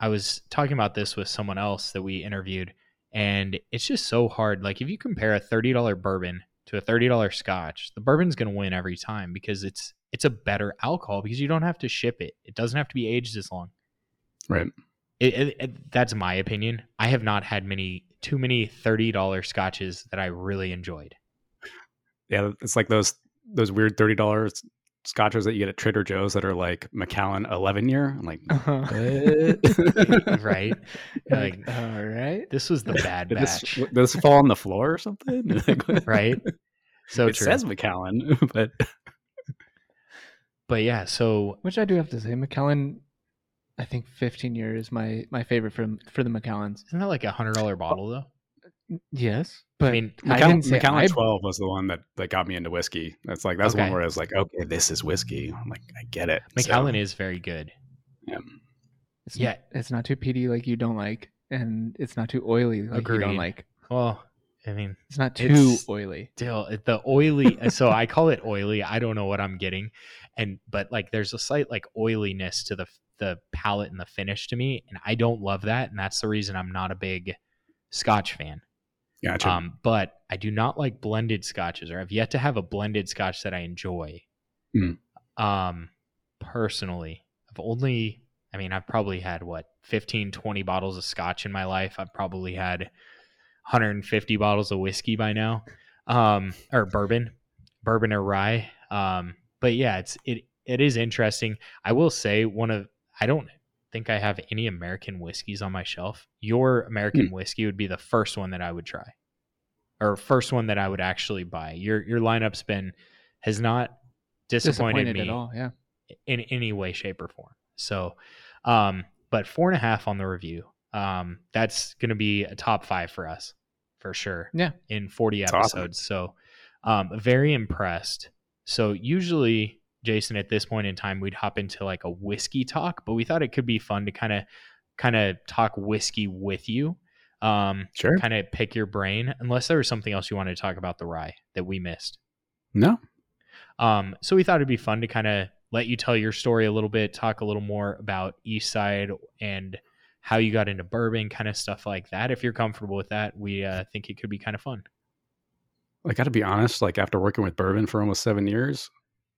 I was talking about this with someone else that we interviewed, and it's just so hard. Like if you compare a thirty dollar bourbon to a thirty dollar scotch, the bourbon's going to win every time because it's it's a better alcohol because you don't have to ship it. It doesn't have to be aged as long. Right. It, it, it- that's my opinion. I have not had many too many thirty dollar scotches that I really enjoyed. Yeah. It's like those those weird thirty dollars scotches that you get at Trader Joe's that are like Macallan eleven year. I'm like, uh-huh. what? *laughs* Right? *laughs* Like, Like- all right. This was the *laughs* bad Did this, batch, did this fall on the floor or something? Right? So it true. says Macallan, but but yeah, so Which I do have to say, Macallan. I think 15 year is my my favorite from for the Macallans. isn't that like a hundred dollar bottle though? Yes, but I, mean, Macallan, didn't say Macallan I- twelve was the one that, that got me into whiskey. That's like that's the one where I was like, okay, this is whiskey. I'm like, I get it. So, Macallan is very good. yeah. It's Yeah. not, it's not too peaty like you don't like, and it's not too oily like you Agreed. don't like. Well, I mean, It's not too It's- oily. still uh, the oily. Uh, so I call it oily. I don't know what I'm getting, and but like there's a slight like oiliness to the the palate and the finish to me, and I don't love that, and that's the reason I'm not a big Scotch fan. Gotcha. Um, but I do not like blended scotches, or I've yet to have a blended scotch that I enjoy. Hmm. Um, personally, I've only, I mean, I've probably had what 15, 20 bottles of scotch in my life. I've probably had 150 bottles of whiskey by now, um, or bourbon, bourbon or rye. Um, but yeah, it's it it is interesting. I will say one of I don't think I have any American whiskeys on my shelf. Your American whiskey would be the first one that I would try, or first one that I would actually buy. Your your lineup's been has not disappointed, Disappointed me at all? Yeah. in any way, shape, or form. So, um, but four and a half on the review. Um, that's going to be a top five for us for sure. Yeah. In 40 That's awesome. episodes. So, um, very impressed. So, usually, Jason, at this point in time, we'd hop into like a whiskey talk, but we thought it could be fun to kind of, kind of talk whiskey with you. Um, sure. kind of pick your brain, unless there was something else you wanted to talk about the rye that we missed. No. Um, so we thought it'd be fun to kind of let you tell your story a little bit, talk a little more about East Side and how you got into bourbon, kind of stuff like that. If you're comfortable with that, we uh, think it could be kind of fun. I got to be honest. Like after working with bourbon for almost seven years,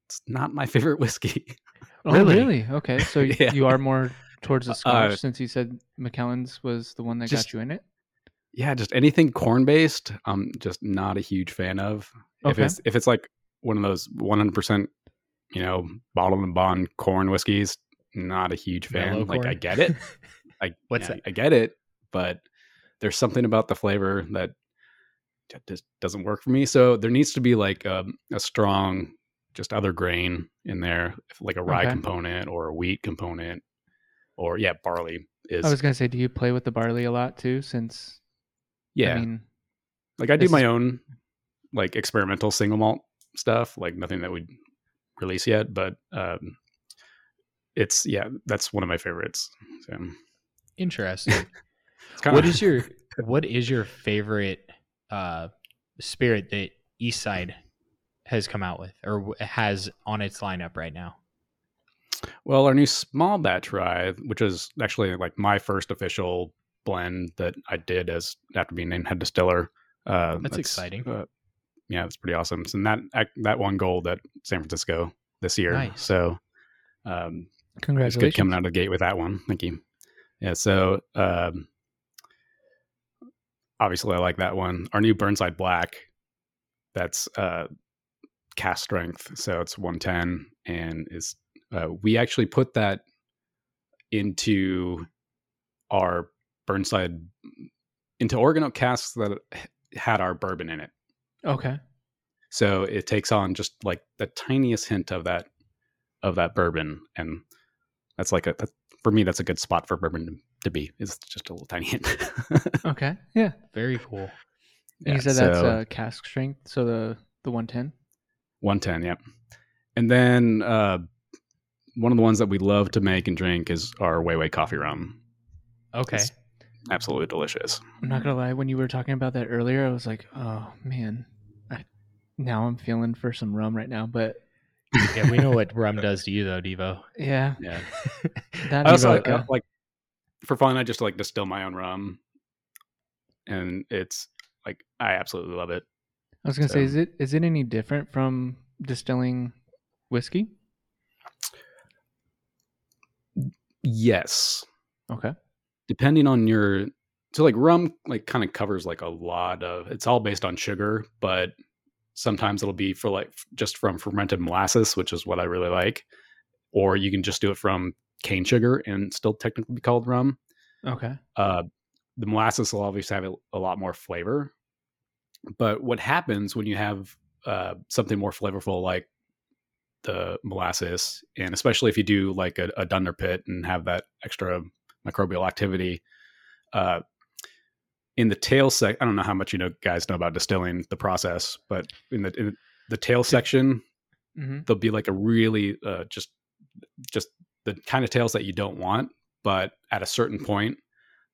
it's not my favorite *laughs* whiskey. Oh, Really? really? Okay. So *laughs* Yeah. you are more towards the Scotch Uh, since you said Macallan's was the one that just- got you in it. yeah, just anything corn based. I'm just not a huge fan of. Okay. If it's if it's like one of those 100 percent, you know, bottled and bond corn whiskeys, not a huge fan. Mellow like I get it. *laughs* I What's yeah, that? I get it, but there's something about the flavor that just doesn't work for me. So there needs to be like um, a strong, just other grain in there, like a rye Okay. component or a wheat component, or yeah, barley is. I was gonna say, do you play with the barley a lot too? Since yeah, I mean, like I do my is- own like experimental single malt stuff, like nothing that we'd release yet, but um, it's yeah, that's one of my favorites. So Interesting. *laughs* it's kind what is your *laughs* what is your favorite uh, spirit that East Side has come out with or has on its lineup right now? Well, our new small batch rye, which is actually like my first official blend that I did as after being named head distiller. Uh, That's exciting. Uh, yeah, it's pretty awesome. So that that won gold at San Francisco this year. Nice. So um, it's Congratulations. good coming out of the gate with that one. Thank you. Yeah. So um, obviously, I like that one. Our new Burnside Black, that's uh, cask strength, so it's 110, and is uh, we actually put that into our Burnside into Oregon oak casks that had our bourbon in it. Okay. So it takes on just like the tiniest hint of that of that bourbon, and that's like a that, for me that's a good spot for bourbon to, to be. It's just a little tiny hint. *laughs* Okay. Yeah. Very cool. And you Yeah, said that's so- uh, cask strength, so the the 110. 110, yep. And then uh, one of the ones that we love to make and drink is our Way Way coffee rum. Okay. It's- Absolutely delicious. I'm not gonna lie. When you were talking about that earlier, I was like, oh man, I, now I'm feeling for some rum right now. But yeah, we know what rum does to you though, Devo. yeah, Yeah. *laughs* that I also like, uh, like for fun, I just like distill my own rum, and it's like I absolutely love it. I was gonna say, is it is it any different from distilling whiskey? Yes, Okay. depending on your so like rum like kind of covers like a lot of it's all based on sugar but sometimes it'll be for like just from fermented molasses which is what i really like or you can just do it from cane sugar and still technically be called rum Okay. uh, the molasses will obviously have a, a lot more flavor but what happens when you have uh, something more flavorful like the molasses and especially if you do like a, a dunder pit and have that extra microbial activity uh, in the tail sec i don't know how much you know guys know about distilling the process but in the in the tail section hmm there'll be like a really uh, just just the kind of tails that you don't want but at a certain point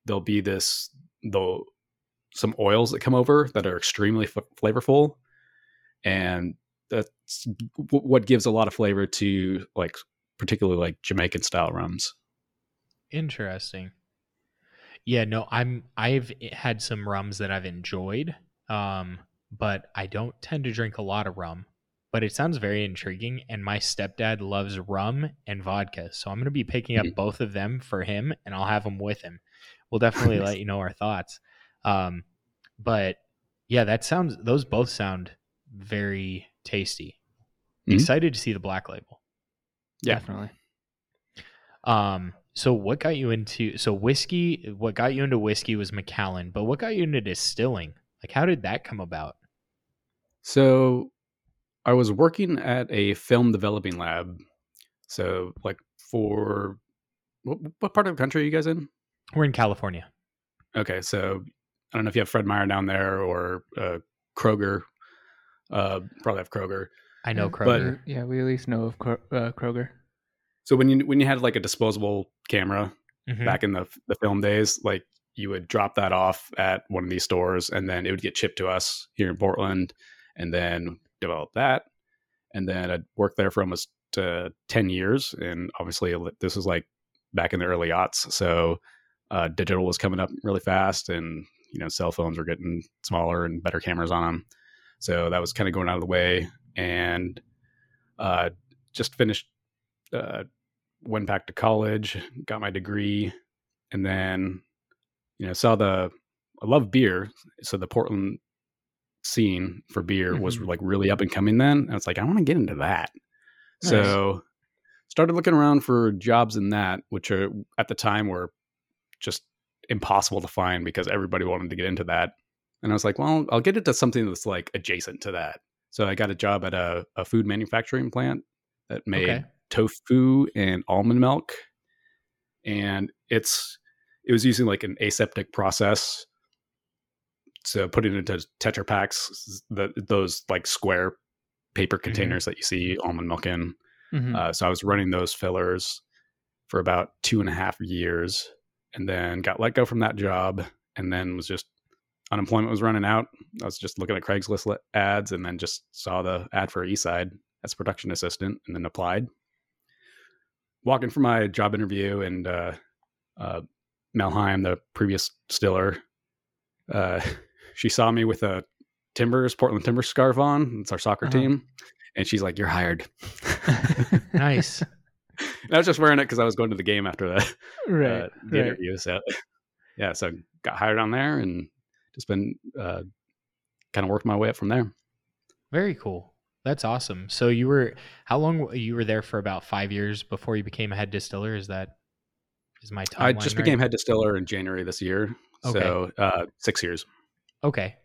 there'll be this though some oils that come over that are extremely f- flavorful and that's w- what gives a lot of flavor to like particularly like jamaican style rums Interesting. Yeah, no, I'm I've had some rums that I've enjoyed. Um, but I don't tend to drink a lot of rum. But it sounds very intriguing and my stepdad loves rum and vodka. So I'm going to be picking up Mhm. both of them for him and I'll have them with him. We'll definitely *laughs* let you know our thoughts. Um, but yeah, that sounds those both sound very tasty. Mhm. Excited to see the black label. Yeah. Definitely. Um, so what got you into so whiskey? What got you into whiskey was Macallan, but what got you into distilling? Like, how did that come about? So I was working at a film developing lab. So like for what, what part of the country are you guys in? We're in California. Okay, so I don't know if you have Fred Meyer down there or uh, Kroger. Uh, probably have Kroger. I know Kroger. we- yeah, we at least know of Kro- uh, Kroger. So when you when you had like a disposable camera Mhm. back in the the film days, like you would drop that off at one of these stores, and then it would get shipped to us here in Portland, and then develop that, and then I'd worked there for almost uh, ten years, and obviously this was like back in the early aughts, so uh, digital was coming up really fast, and you know cell phones were getting smaller and better cameras on them, so that was kind of going out of the way, and uh, just finished. Uh, went back to college, got my degree, and then you know saw the I love beer, so the Portland scene for beer was Mhm. like really up and coming then. And it's like I want to get into that, so started looking around for jobs in that, which are at the time were just impossible to find because everybody wanted to get into that. And I was like, well, I'll get into something that's like adjacent to that. So I got a job at a, a food manufacturing plant that made Okay. tofu and almond milk and it's it was using like an aseptic process to put it into tetra packs the, those like square paper containers that you see almond milk in Mhm. uh, so i was running those fillers for about two and a half years and then got let go from that job and then was just unemployment was running out i was just looking at craigslist li- ads and then just saw the ad for eastside as production assistant and then applied walking for my job interview, and uh, uh, Mel Heim, the previous stiller, uh, *laughs* she saw me with a Timbers Portland Timbers scarf on. It's our soccer Uh-huh. team, and she's like, "You're hired." *laughs* Nice. I was just wearing it because I was going to the game after the, right. uh, the right. interview. So *laughs* yeah, so got hired on there and just been uh, kind of worked my way up from there. Very cool. That's awesome. So you were how long you were there for about five years before you became a head distiller? Is that is my timeline? I just right? became head distiller in January this year. So uh, six years. Okay.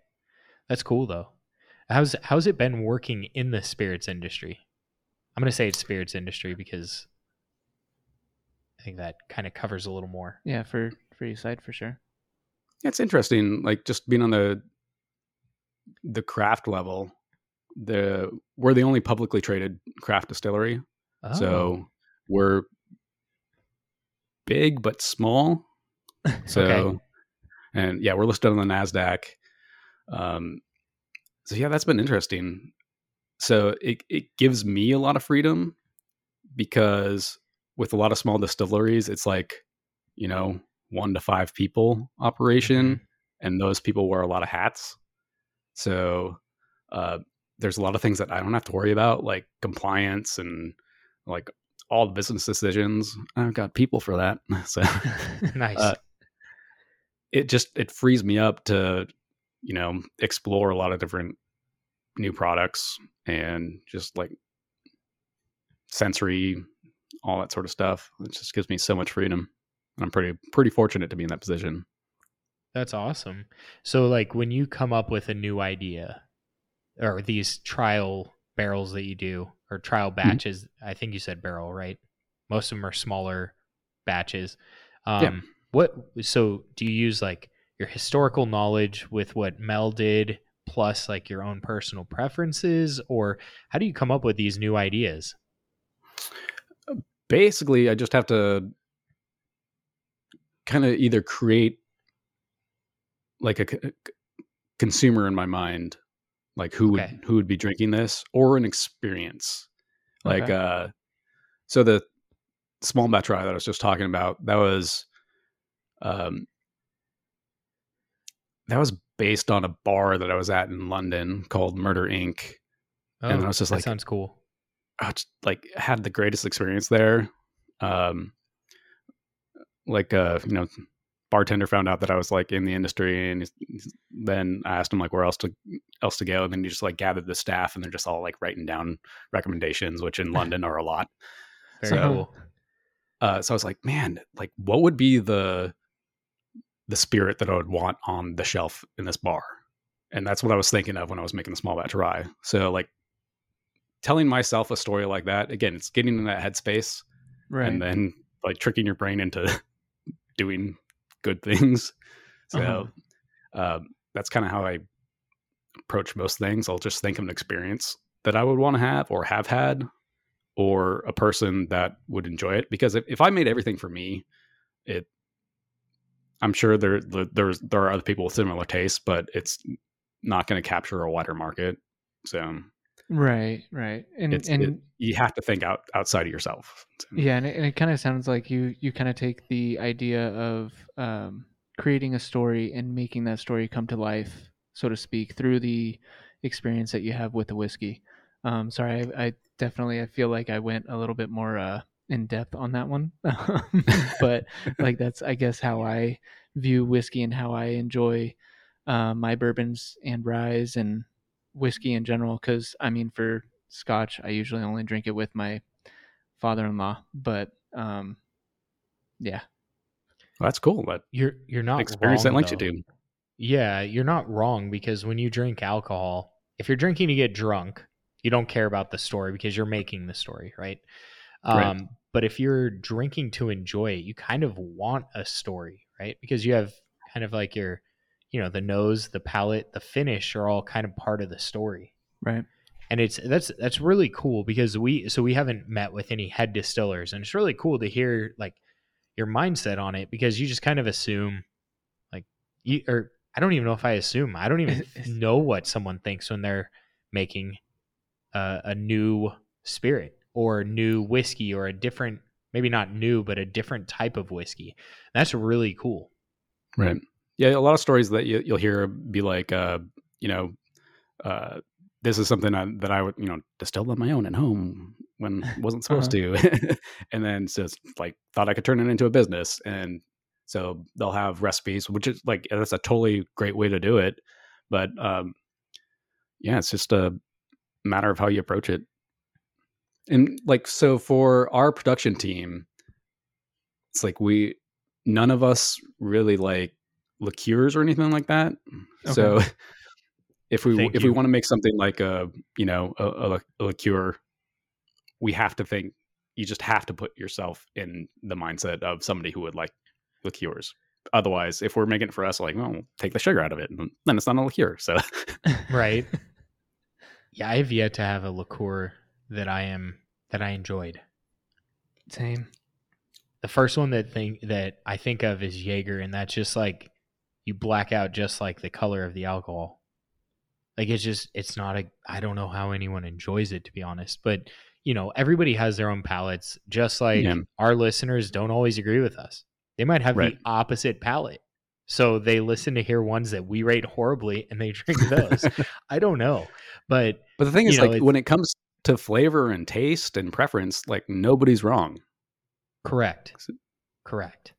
That's cool though. How's how's it been working in the spirits industry? I'm gonna say it's spirits industry because think that kind of covers a little more. Yeah, for for your side for sure. Yeah, It's interesting, like just being on the the craft level. The we're the only publicly traded craft distillery, Oh, so we're big but small. *laughs* So, Okay. and yeah, we're listed on the Nasdaq. Um, so yeah, that's been interesting. So it it gives me a lot of freedom because with a lot of small distilleries, it's like you know one to five people operation, Mhm. and those people wear a lot of hats. So uh, there's a lot of things that I don't have to worry about, like compliance and like all the business decisions. I've got people for that. *laughs* So *laughs* nice. uh, it just it frees me up to you know explore a lot of different new products and just like sensory all that sort of stuff it just gives me so much freedom and i'm pretty pretty fortunate to be in that position That's awesome. So like when you come up with a new idea or these trial barrels that you do or trial batches, I think you said barrel, right? Most of them are smaller batches. Um Yeah. what so do you use like your historical knowledge with what Mel did plus like your own personal preferences or how do you come up with these new ideas? Basically i just have to kind of either create like a consumer in my mind like who would Okay. who would be drinking this or an experience like Okay. uh so the small batch rye that i was just talking about that was um that was based on a bar that i was at in london called murder inc And I was just Oh, that like- sounds cool. I like had the greatest experience there. Um, like uh, you know, bartender found out that I was like in the industry, and then I asked him like where else to else to go, and then he just like gathered the staff, and they're just all like writing down recommendations, which in *laughs* London are a lot. Very So- cool. Uh, so I was like, man, like what would be the the spirit that I would want on the shelf in this bar? And that's what I was thinking of when I was making the small batch rye. So like telling myself a story like that, again, it's getting in that headspace Right. and then like tricking your brain into *laughs* doing good things. So Uh-huh. um, that's kind of how I approach most things. I'll just think of an experience that I would want to have or have had or a person that would enjoy it. Because if, if I made everything for me, it I'm sure there the- there's there are other people with similar tastes, but it's not going to capture a wider market. So right. Right. And it's and it, you have to think out outside of yourself. Yeah, and it, and it kind of sounds like you you kind of take the idea of um, creating a story and making that story come to life, so to speak, through the experience that you have with the whiskey. Um, sorry, I, I definitely I feel like I went a little bit more uh, in depth on that one, *laughs* but like *laughs* that's I guess how I view whiskey and how I enjoy uh, my bourbons and ryes and whiskey in general. Because I mean, for Scotch, I usually only drink it with my father-in-law but um yeah that's cool. But You're you're not experience wrong, that links you though. to. Yeah, you're not wrong because when you drink alcohol, if you're drinking to get drunk, you don't care about the story because you're making the story, right? Right. Um, but if you're drinking to enjoy it, you kind of want a story, right? Because you have kind of like your, you know, the nose, the palate, the finish are all kind of part of the story. right And it's that's that's really cool because we so we haven't met with any head distillers, and it's really cool to hear like your mindset on it because you just kind of assume like you or I don't even know if I assume I don't even *laughs* know what someone thinks when they're making uh, a new spirit or new whiskey or a different maybe not new, but a different type of whiskey. That's really cool. Right. Yeah, a lot of stories that you, you'll hear be like, uh, you know, uh, this is something I, that I would, you know, distilled on my own at home when I *laughs* wasn't supposed to, *laughs* and then so it's like thought I could turn it into a business, and so they'll have recipes, which is like that's a totally great way to do it, but um, yeah, it's just a matter of how you approach it, and like so for our production team, it's like we none of us really like liqueurs or anything like that, Okay. so. *laughs* If we Thank if we want to make something like a you know a, a, a liqueur, we have to think. You just have to put yourself in the mindset of somebody who would like liqueurs. Otherwise, if we're making it for us, like, well, we'll take the sugar out of it, and then it's not a liqueur. So, *laughs* Right. *laughs* yeah, I have yet to have a liqueur that I am that I enjoyed. Same. The first one that think that I think of is Jaeger, and that's just like you black out just like the color of the alcohol. Like it's just it's not a I don't know how anyone enjoys it to be honest, but you know everybody has their own palates. Just like Yeah. our listeners don't always agree with us, they might have Right. the opposite palate. So they listen to hear ones that we rate horribly, and they *laughs* drink those. I don't know, but but the thing is, know, like, when it comes to flavor and taste and preference, like nobody's wrong. Correct. Correct.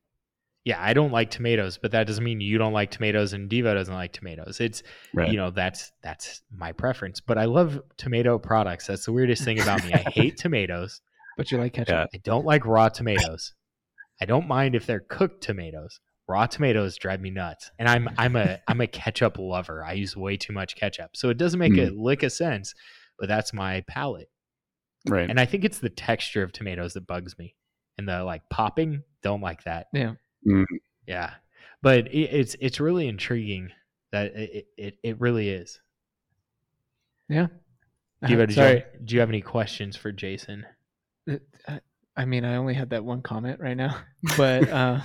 Yeah, I don't like tomatoes, but that doesn't mean you don't like tomatoes and Devo doesn't like tomatoes. It's Right. you know, that's that's my preference. But I love tomato products. That's the weirdest thing about me. I *laughs* hate tomatoes. But you like ketchup. Yeah. I don't like raw tomatoes. I don't mind if they're cooked tomatoes. Raw tomatoes drive me nuts. And I'm I'm a I'm a ketchup lover. I use way too much ketchup. So it doesn't make a hmm. lick of sense, but that's my palate. right. And I think it's the texture of tomatoes that bugs me. And the like popping, don't like that. Yeah. Mm. Yeah, but it, it's it's really intriguing that it it, it really is. Yeah. Do you, Uh, have, sorry. do you have any questions for Jason? Uh, I- I mean, I only had that one comment right now, *laughs* but uh,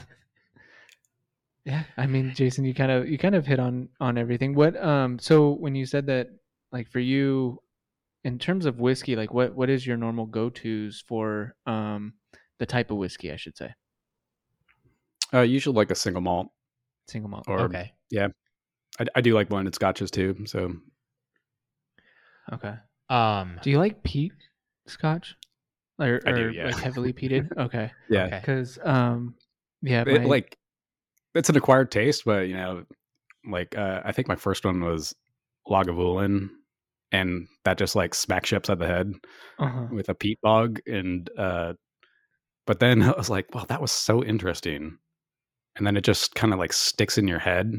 *laughs* yeah, I mean, Jason, you kind of you kind of hit on on everything. What um, so when you said that, like for you, in terms of whiskey, like what what is your normal go tos for um the type of whiskey, I should say, Uh, usually like a single malt, single malt. or okay, I, I do like blended scotches too. So Okay. um, Do you like peat scotch? Or, I do, yeah. like heavily *laughs* peated? Okay. yeah, okay. Because um, yeah, it, my- like it's an acquired taste, but you know, like uh, I think my first one was Lagavulin, and that just like smacks you upside the head uh-huh. with a peat bog, and uh, but then *laughs* I was like, wow, that was so interesting, and then it just kind of like sticks in your head,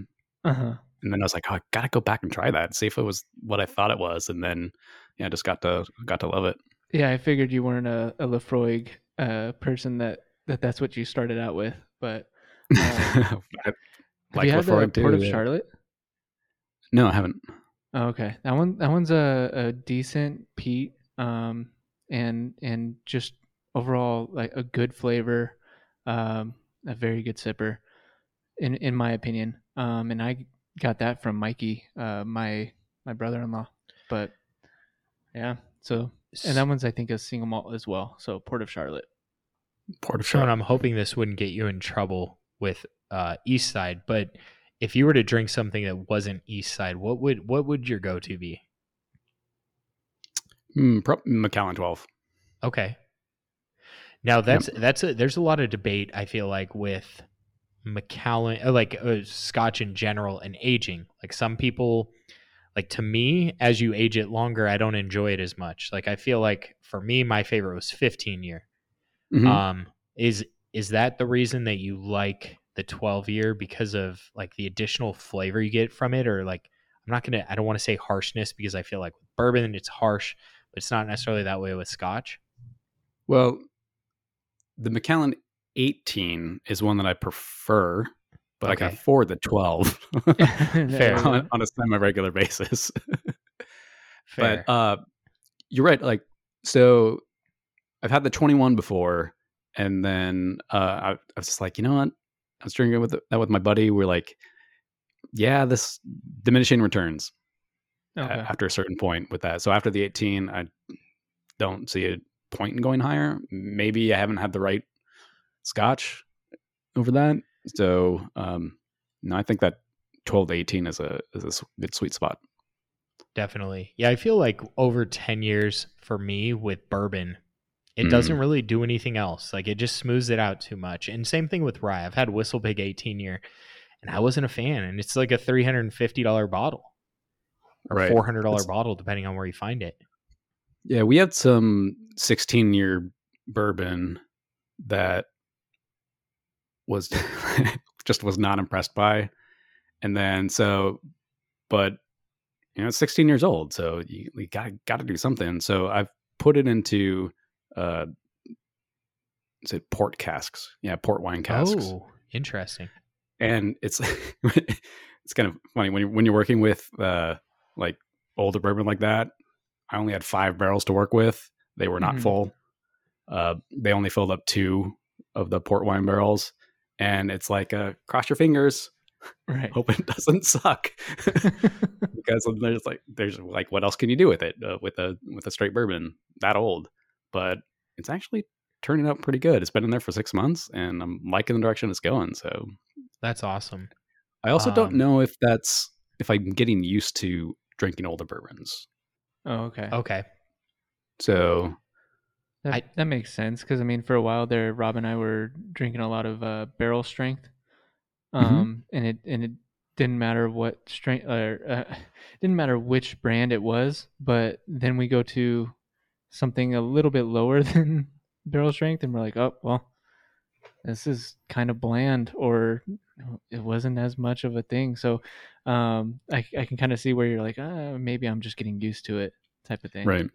Uh-huh. and then I was like, oh, I gotta go back and try that, see if it was what I thought it was, and then yeah, I just got to got to love it. Yeah, I figured you weren't a, a Laphroaig uh, person that, that that's what you started out with. But Um, *laughs* I have like you had the Port of yeah. Charlotte? no, I haven't. Oh, okay, that one that one's a, a decent peat, um, and and just overall like a good flavor, um, a very good sipper, in in my opinion. Um, and I got that from Mikey, uh, my my brother-in-law. But yeah, so and that one's I think a single malt as well. So Port of Charlotte. Port of Sean, Charlotte. I'm hoping this wouldn't get you in trouble with uh, East Side, but if you were to drink something that wasn't East Side, what would what would your go to be? Mm, pro- Macallan 12. Okay. Now that's that's a, there's a lot of debate I feel like with Macallan uh, like uh, Scotch in general and aging. Like some people like to me as you age it longer I don't enjoy it as much. Like I feel like for me my favorite was 15 year. Mhm. Um is is that the reason that you like the 12 year because of like the additional flavor you get from it or like I'm not going to I don't want to say harshness because I feel like with bourbon it's harsh, but it's not necessarily that way with scotch. well, the Macallan 18 is one that I prefer, but I can afford the 12 *laughs* *laughs* Fair. on, on a semi-regular basis. *laughs* Fair. But uh, you're right. Like, so I've had the 21 before, and then uh, I, I was just like, you know what? I was drinking with that with my buddy. We're like, yeah, this diminishing returns Okay. after a certain point with that. So after the 18, I don't see a point in going higher. Maybe I haven't had the right Scotch over that. So um, no, I think that 12 to 18 is a is a good sweet spot. Definitely. Yeah, I feel like over 10 years for me with bourbon, it Mm. doesn't really do anything else. Like it just smooths it out too much. And same thing with rye. I've had Whistle Pig 18 year and I wasn't a fan. And it's like a $350 bottle or Right. $400 It's- bottle, depending on where you find it. Yeah, we had some 16 year bourbon that was *laughs* just was not impressed by. And then so but you know, it's 16 years old, so you, you got got to do something. So I've put it into uh is it port casks? Yeah, port wine casks. Oh, interesting. and it's *laughs* it's kind of funny when you're when you're working with uh like older bourbon like that. I only had five barrels to work with. They were not Mhm. full. Uh, they only filled up two of the port wine barrels, and it's like uh, cross your fingers, Right. hope it doesn't suck. *laughs* because there's like there's like what else can you do with it uh, with a with a straight bourbon that old? But it's actually turning out pretty good. It's been in there for six months, and I'm liking the direction it's going. So That's awesome. I also don't Um, know if that's if I'm getting used to drinking older bourbons. oh, okay. Okay. So That, I- that makes sense because I mean, for a while there, Rob and I were drinking a lot of uh, barrel strength, Mhm. um, and it and it didn't matter what strength or uh, *laughs* didn't matter which brand it was. But then we go to something a little bit lower *laughs* than barrel strength, and we're like, oh well, this is kind of bland, or it wasn't as much of a thing. So um, I I can kind of see where you're like, uh, maybe I'm just getting used to it, type of thing. right,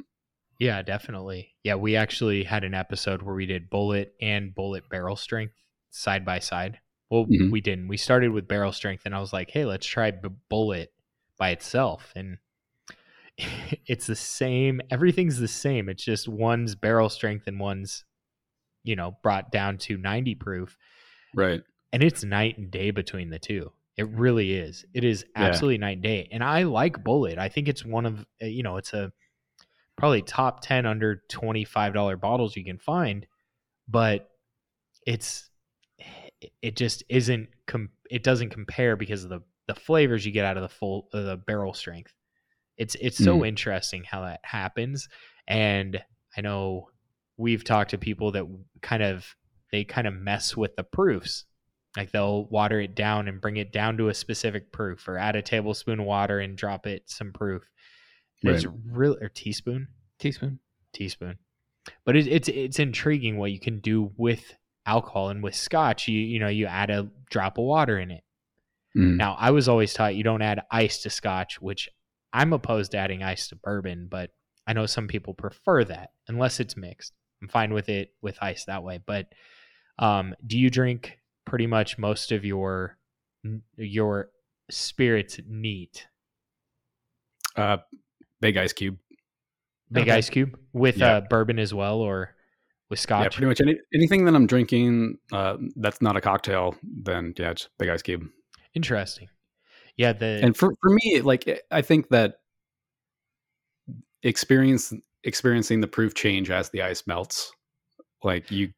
Yeah, definitely. Yeah, we actually had an episode where we did Bulleit and Bulleit barrel strength side by side. Well, Mhm. we didn't. We started with barrel strength, and I was like, "Hey, let's try b- Bulleit by itself." And *laughs* it's the same. Everything's the same. It's just one's barrel strength and one's, you know, brought down to ninety proof, right, and it's night and day between the two. It really is. It is Yeah. absolutely night and day. And I like Bulleit. I think it's one of uh, you know, it's a probably top 10 under $25 bottles you can find, but it's it just isn't com- it doesn't compare because of the the flavors you get out of the full uh, the barrel strength. It's it's so interesting how that happens and I know we've talked to people that kind of they kind of mess with the proofs. Like they'll water it down and bring it down to a specific proof or add a tablespoon of water and drop it some proof and it's real or teaspoon? Teaspoon. teaspoon. But it, it's it's intriguing what you can do with alcohol and with scotch. You you know you add a drop of water in it. Mm. now i was always taught you don't add ice to scotch which i'm opposed to adding ice to bourbon but i know some people prefer that unless it's mixed. I'm fine with it with ice that way. But um do you drink pretty much most of your your spirits neat? Uh, big ice cube. big Okay. ice cube with Yeah. uh bourbon as well or with Yeah, scotch pretty much any, anything that I'm drinking uh, that's not a cocktail, then yeah, it's big ice cube. interesting yeah the And for for me, like I think that experience experiencing the proof change as the ice melts, like you,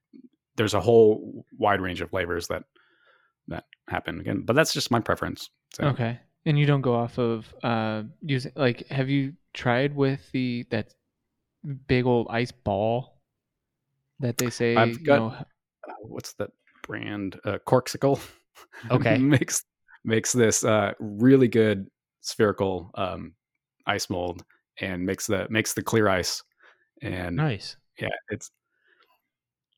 there's a whole wide range of flavors that that happen again. But that's just my preference. So. Okay. And you don't go off of uh using like have you tried with the that big old ice ball that they say I've you got- know, uh, what's that brand? Uh, Corksicle. *laughs* Okay. makes makes this uh, really good spherical um, ice mold and makes the makes the clear ice. And nice yeah, it's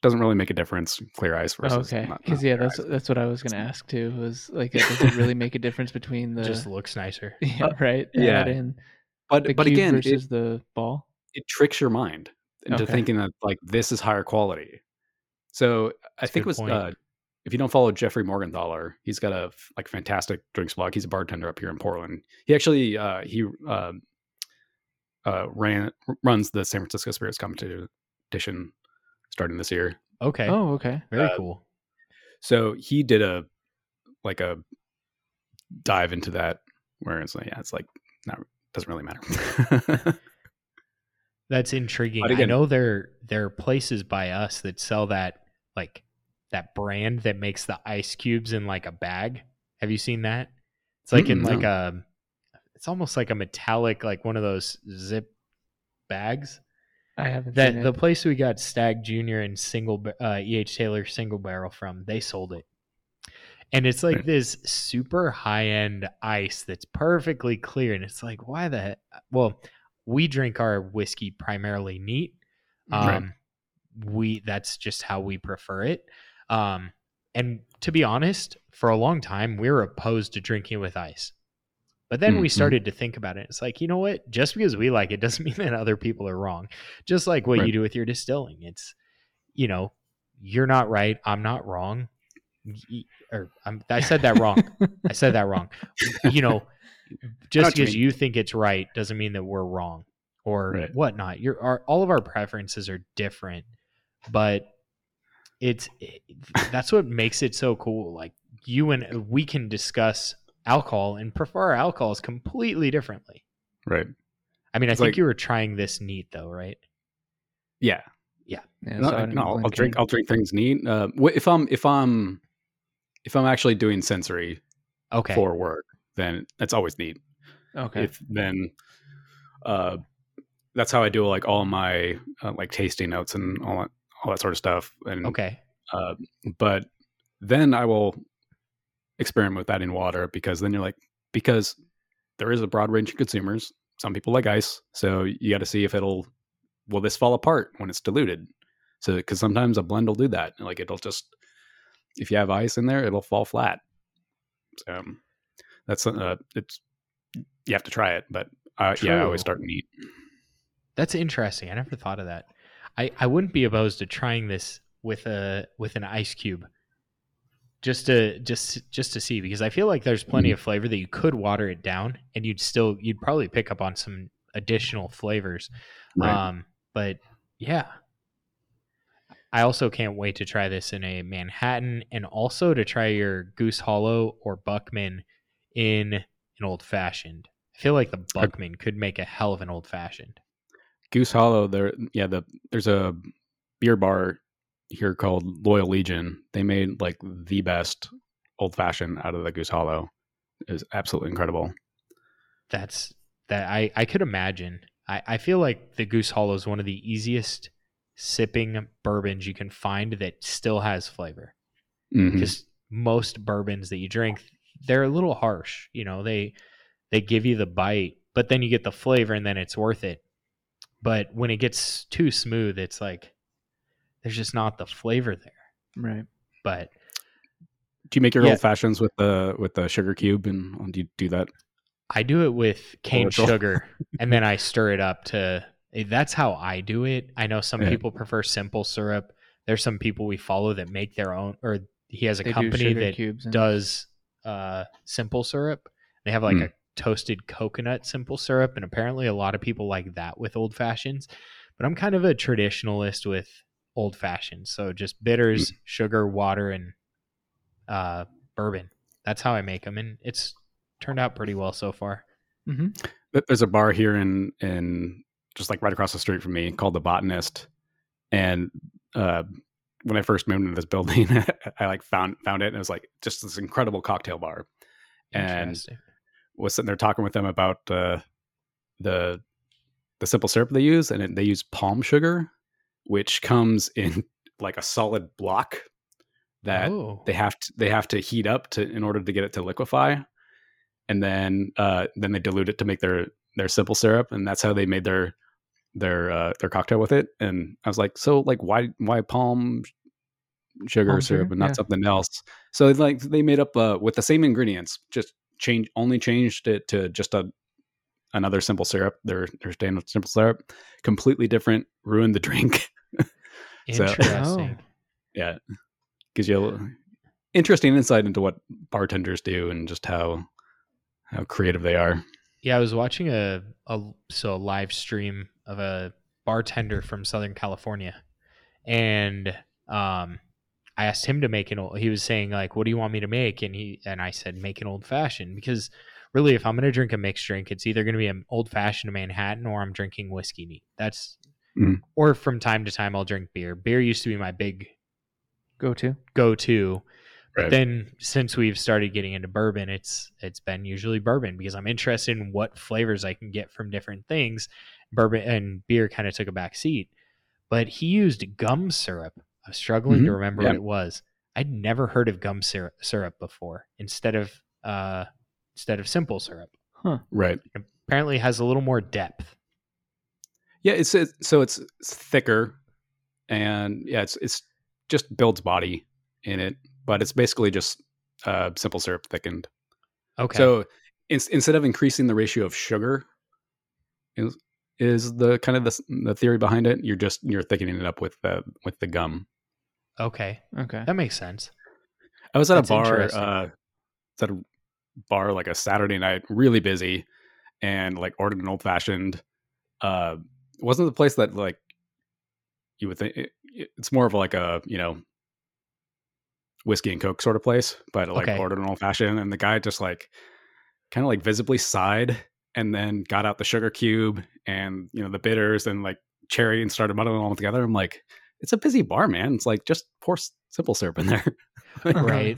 doesn't really make a difference clear ice versus okay because yeah that's ice. that's what I was gonna ask too was like does it really make a difference between *laughs* the just looks nicer *laughs* yeah right yeah. Add in but the but cube again versus it, the ball it tricks your mind into Okay. thinking that like this is higher quality. So I That's a think it was uh, if you don't follow Jeffrey Morgenthaler, he's got a f- like fantastic drinks blog. He's a bartender up here in Portland. He actually uh, he uh, uh, ran runs the San Francisco Spirits competition starting this year. okay oh okay very uh, cool So he did a like a dive into that where it's like yeah, it's like not doesn't really matter. *laughs* That's intriguing. But I know there there are places by us that sell that like that brand that makes the ice cubes in like a bag. Have you seen that? It's like in Mm-mm, like a it's almost like a metallic like one of those zip bags. I haven't That the place we got Stagg Junior and single uh, EH Taylor single barrel from, they sold it, and it's like this super high end ice that's perfectly clear, and it's like why the heck? well, we drink our whiskey primarily neat. Um, Right. we that's just how we prefer it. Um, and to be honest, for a long time we were opposed to drinking with ice. But then we Mhm. started to think about it. It's like, you know what? Just because we like it doesn't *laughs* mean that other people are wrong. Just like what you do with your distilling. It's, you know, you're not right. I'm not wrong. Or I'm, I said that wrong. I said that wrong. *laughs* You know, just what you because you think it's right doesn't mean that we're wrong or Right. whatnot. Your our, all of our preferences are different, but it's it, that's what makes it so cool. Like you and we can discuss alcohol and prefer alcohols completely differently. Right. I mean, I It's think like- you were trying this neat though, right? Yeah. Yeah, No, so I didn't no, I'll drink. I'll drink things neat. Uh, if I'm if I'm if I'm actually doing sensory Okay. for work, then that's always neat. Okay. If then, uh, that's how I do like all my uh, like tasting notes and all that all that sort of stuff. And Okay. uh, but then I will experiment with adding water because then you're like because there is a broad range of consumers. Some people like ice, so you got to see if it'll will this fall apart when it's diluted. So because sometimes a blend will do that, like it'll just if you have ice in there, it'll fall flat. So that's uh, it's you have to try it, but uh, yeah, I always start neat. That's interesting. I never thought of that. I, I wouldn't be opposed to trying this with a with an ice cube. Just to just just to see because I feel like there's plenty of flavor that you could water it down and you'd still you'd probably pick up on some additional flavors. Right. Um but yeah. I also can't wait to try this in a Manhattan and also to try your Goose Hollow or Buckman in an old fashioned. I feel like the Buckman could make a hell of an old fashioned. Goose Hollow, there, yeah, the there's a beer bar here called Loyal Legion. They made like the best old fashioned out of the Goose Hollow. It was absolutely incredible. That's that I I could imagine. I I feel like the Goose Hollow is one of the easiest sipping bourbons you can find that still has flavor. Mm-hmm. Because most bourbons that you drink, they're a little harsh. You know, they they give you the bite, but then you get the flavor, and then it's worth it. But when it gets too smooth, it's like there's just not the flavor there. right. But Do you make your Yeah. old fashions with the with the sugar cube and do you do that? I do it with cane Cordial. sugar *laughs* and then I stir it up to eh, that's how I do it. I know some Yeah. people prefer simple syrup. There's some people we follow that make their own or he has a They company sugar that cubes and- does uh simple syrup. They have like Hmm. a toasted coconut simple syrup and apparently a lot of people like that with old fashions. But I'm kind of a traditionalist with old fashions. So just bitters, Hmm. sugar, water and uh bourbon. That's how I make them and it's turned out pretty well so far. Mhm. There's a bar here in in just like right across the street from me called the Botanist, and uh, when I first moved into this *laughs* building, I like found found it and it was like just this incredible cocktail bar, and was sitting there talking with them about uh, the the simple syrup they use, and it, they use palm sugar, which comes in *laughs* like a solid block that oh, they have to they have to heat up to in order to get it to liquefy, and then uh, then they dilute it to make their their simple syrup, and that's how they made their their uh, their cocktail with it. And I was like, so like why why palm sugar Palm syrup and not Yeah. something else? So like they made up uh, with the same ingredients, just change only changed it to just a another simple syrup, their their standard simple syrup, completely different, ruined the *laughs* drink. So- interesting. yeah gives you a little interesting insight into what bartenders do and just how how creative they are Yeah, I was watching a, a so a live stream of a bartender from Southern California, and um, I asked him to make an old. He was saying like, "What do you want me to make?" And he and I said, "Make an old fashioned." Because really, if I'm going to drink a mixed drink, it's either going to be an old fashioned Manhattan or I'm drinking whiskey neat. That's Mm. or from time to time I'll drink beer. Beer used to be my big Go to. go to. But Right. then since we've started getting into bourbon, it's it's been usually bourbon because I'm interested in what flavors I can get from different things. Bourbon and beer kind of took a back seat. But he used gum syrup. I was struggling to Mhm. remember Yeah. what it was. I'd never heard of gum syrup, syrup before instead of uh instead of simple syrup. Right. Apparently it has a little more depth. Yeah, it's, it's so it's, it's thicker, and yeah, it's it's just builds body in it, but it's basically just uh, simple syrup thickened. Okay. So in, instead of increasing the ratio of sugar, is is the kind of the, the theory behind it? You're just you're thickening it up with the with the gum. okay. Okay. That makes sense. I was at That's a bar. Uh, at a bar like a Saturday night, really busy, and like ordered an old fashioned. Uh, it wasn't the place that like you would think. It, it's more of like a you know whiskey and coke sort of place, but like Okay. ordered an old fashioned, and the guy just like kind of like visibly sighed, and then got out the sugar cube and you know the bitters and like cherry and started muddling all together. I'm like. It's a busy bar, man. It's like just pour simple syrup in there. *laughs* Like, um, Right.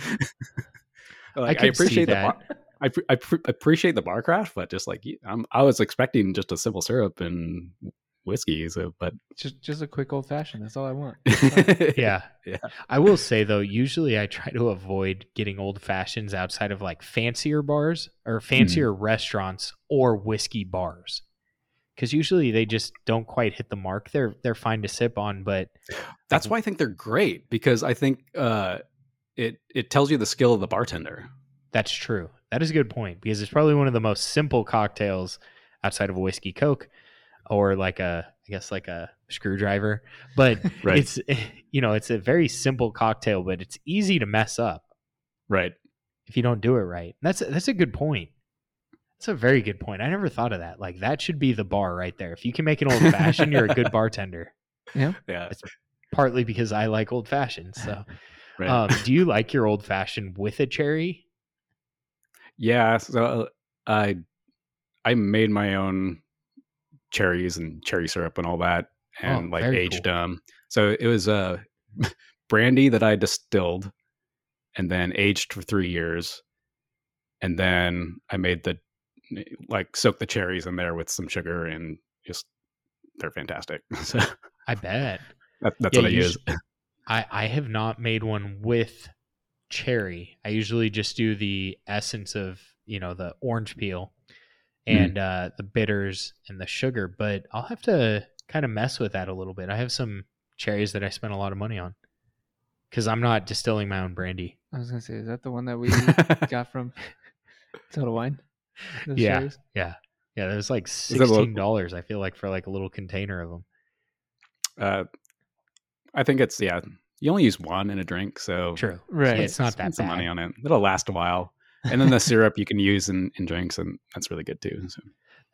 *laughs* like, I, see appreciate the bar, I, pre- I pre- appreciate the bar craft, but just like I'm, um, I was expecting just a simple syrup and whiskey. So, but Just just a quick old fashioned. That's all I want. *laughs* *laughs* yeah. Yeah. I will say though, usually I try to avoid getting old fashions outside of like fancier bars or fancier restaurants or whiskey bars. Cause usually they just don't quite hit the mark. They're they're fine to sip on, but that's why I think they're great because I think uh, it it tells you the skill of the bartender. that's true. That is a good point because it's probably one of the most simple cocktails outside of a whiskey coke or like a I guess like a screwdriver. But *laughs* Right. it's *laughs* you know, it's a very simple cocktail, but it's easy to mess up. Right. if you don't do it right. That's that's a good point. That's a very good point. I never thought of that. Like that should be the bar right there. If you can make an old fashioned, you're a good *laughs* bartender. Yeah. yeah. Partly because I like old fashioned. So, Right. um, do you like your old fashioned with a cherry? yeah. So uh, I I made my own cherries and cherry syrup and all that, and Oh, like aged cool. them. So it was uh, *laughs* brandy that I distilled and then aged for three years, and then I made the like soak the cherries in there with some sugar and just they're fantastic. *laughs* So I bet. that, that's Yeah, what I use. *laughs* I I have not made one with cherry. I usually just do the essence of you know the orange peel Mm. and uh, the bitters and the sugar. But I'll have to kind of mess with that a little bit. I have some cherries that I spent a lot of money on because I'm not distilling my own brandy. I was gonna say, is that the one that we *laughs* got from Total Wine? Those Yeah. cherries? Yeah, yeah. That was like that a little- sixteen dollars. I feel like for like a little container of them. uh, I think it's yeah. You only use one in a drink, so True. Right. It's not spend that some bad. money on it. It'll last a while, and then the syrup you can use in, in drinks, and that's really good too. So.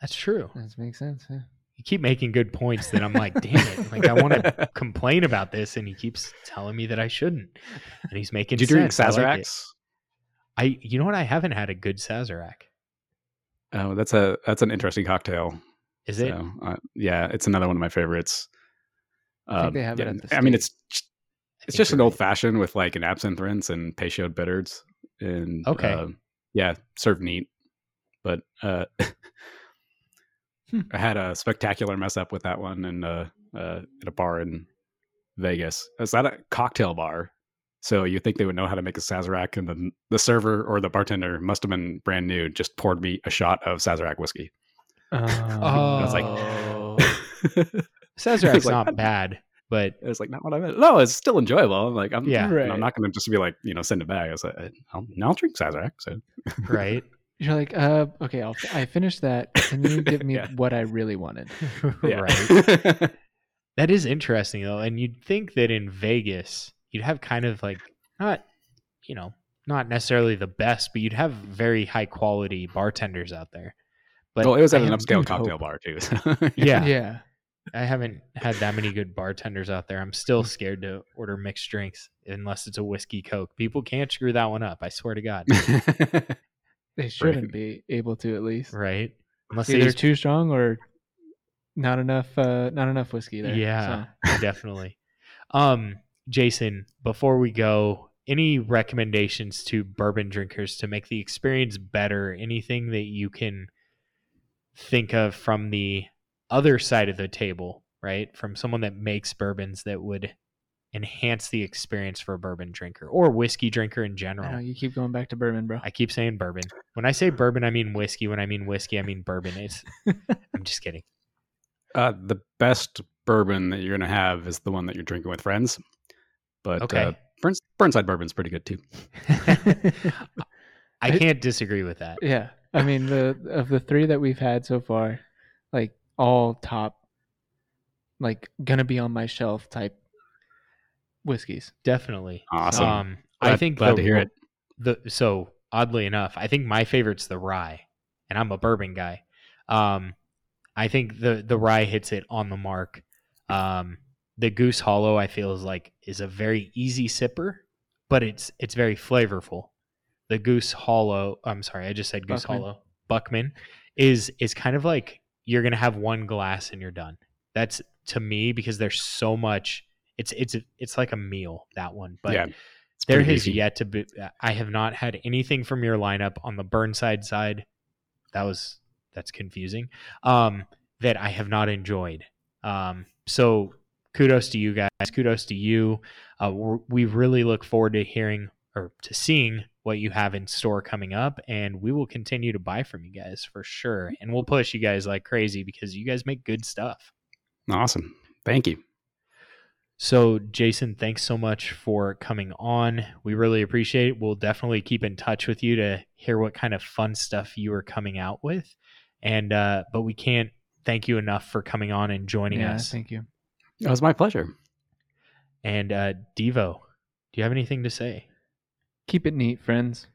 That's true. That makes sense. Yeah. You keep making good points that I'm like, damn it. Like I want to *laughs* complain about this and he keeps telling me that I shouldn't. And he's making Did you drink sense. I like. Sazeracs? I you know what? I haven't had a good Sazerac. Oh, that's a that's an interesting cocktail. Is it? So, uh, yeah, it's another one of my favorites. I think Um, they have it yeah, at the I mean, it's it's just an you're old right. fashioned with like an absinthe rinse and peychaud bitters, and Okay. uh, yeah, served neat. But uh, *laughs* Hmm. I had a spectacular mess up with that one in uh, uh, at a bar in Vegas. Is that a cocktail bar? So you think they would know how to make a Sazerac, and the the server or the bartender must have been brand new. Just poured me a shot of Sazerac whiskey. *laughs* Oh, *laughs* I was like, Sazerac's It's like, not bad, but it was like not what I meant. No, it's still enjoyable. I'm like, I'm, Yeah. and Right. I'm not going to just be like, you know, send it back. I was like, I'll, I'll drink Sazerac. So right. *laughs* You're like, uh, okay, I'll, I finished that. Can you give me *laughs* Yeah. what I really wanted? *laughs* right. That is interesting though, and you'd think that in Vegas you'd have kind of like not, you know, not necessarily the best, but you'd have very high quality bartenders out there. But well, it was I at an upscale cocktail hope. bar too. Yeah. yeah. I haven't had that many good *laughs* bartenders out there. I'm still scared to order mixed drinks unless it's a whiskey coke. People can't screw that one up. I swear to God. *laughs* They shouldn't be able to at least. Right? Unless Either they too strong or not enough. Uh, not enough whiskey there. Yeah, So, definitely. Um, Jason, before we go, any recommendations to bourbon drinkers to make the experience better? Anything that you can think of from the other side of the table, right? From someone that makes bourbons that would enhance the experience for a bourbon drinker or whiskey drinker in I general. know you keep going back to bourbon, bro. I keep saying bourbon. When I say bourbon, I mean whiskey. When I mean whiskey, I mean bourbon. It's *laughs* I'm just kidding. Uh, the best bourbon that you're going to have is the one that you're drinking with friends. But Okay. uh, Burns, Burnside bourbon's pretty good too. *laughs* I can't disagree with that. yeah, I mean the of the three that we've had so far, like all top, like gonna be on my shelf type whiskeys. Definitely. Awesome. Um, I think glad the, to hear it. The so oddly enough, I think my favorite's the rye, and I'm a bourbon guy. Um, I think the the rye hits it on the mark. Um, the Goose Hollow I feel is like is a very easy sipper, but it's it's very flavorful. The Goose Hollow, I'm sorry, I just said Goose Buckman. Hollow. Buckman is is kind of like you're gonna have one glass and you're done. That's to me because there's so much. It's it's it's like a meal that one, but yeah. there has beefy. yet to be. I have not had anything from your lineup on the Burnside side. That was that's confusing. Um, that I have not enjoyed. Um, so kudos to you guys. Kudos to you. Uh, we really look forward to hearing or to seeing what you have in store coming up, and we will continue to buy from you guys for sure. And we'll push you guys like crazy because you guys make good stuff. Awesome. Thank you. So, Jason, thanks so much for coming on. We really appreciate it. We'll definitely keep in touch with you to hear what kind of fun stuff you are coming out with. And uh, but we can't thank you enough for coming on and joining yeah, us. thank you. It was my pleasure. And uh, Devo, do you have anything to say? Keep it neat, friends.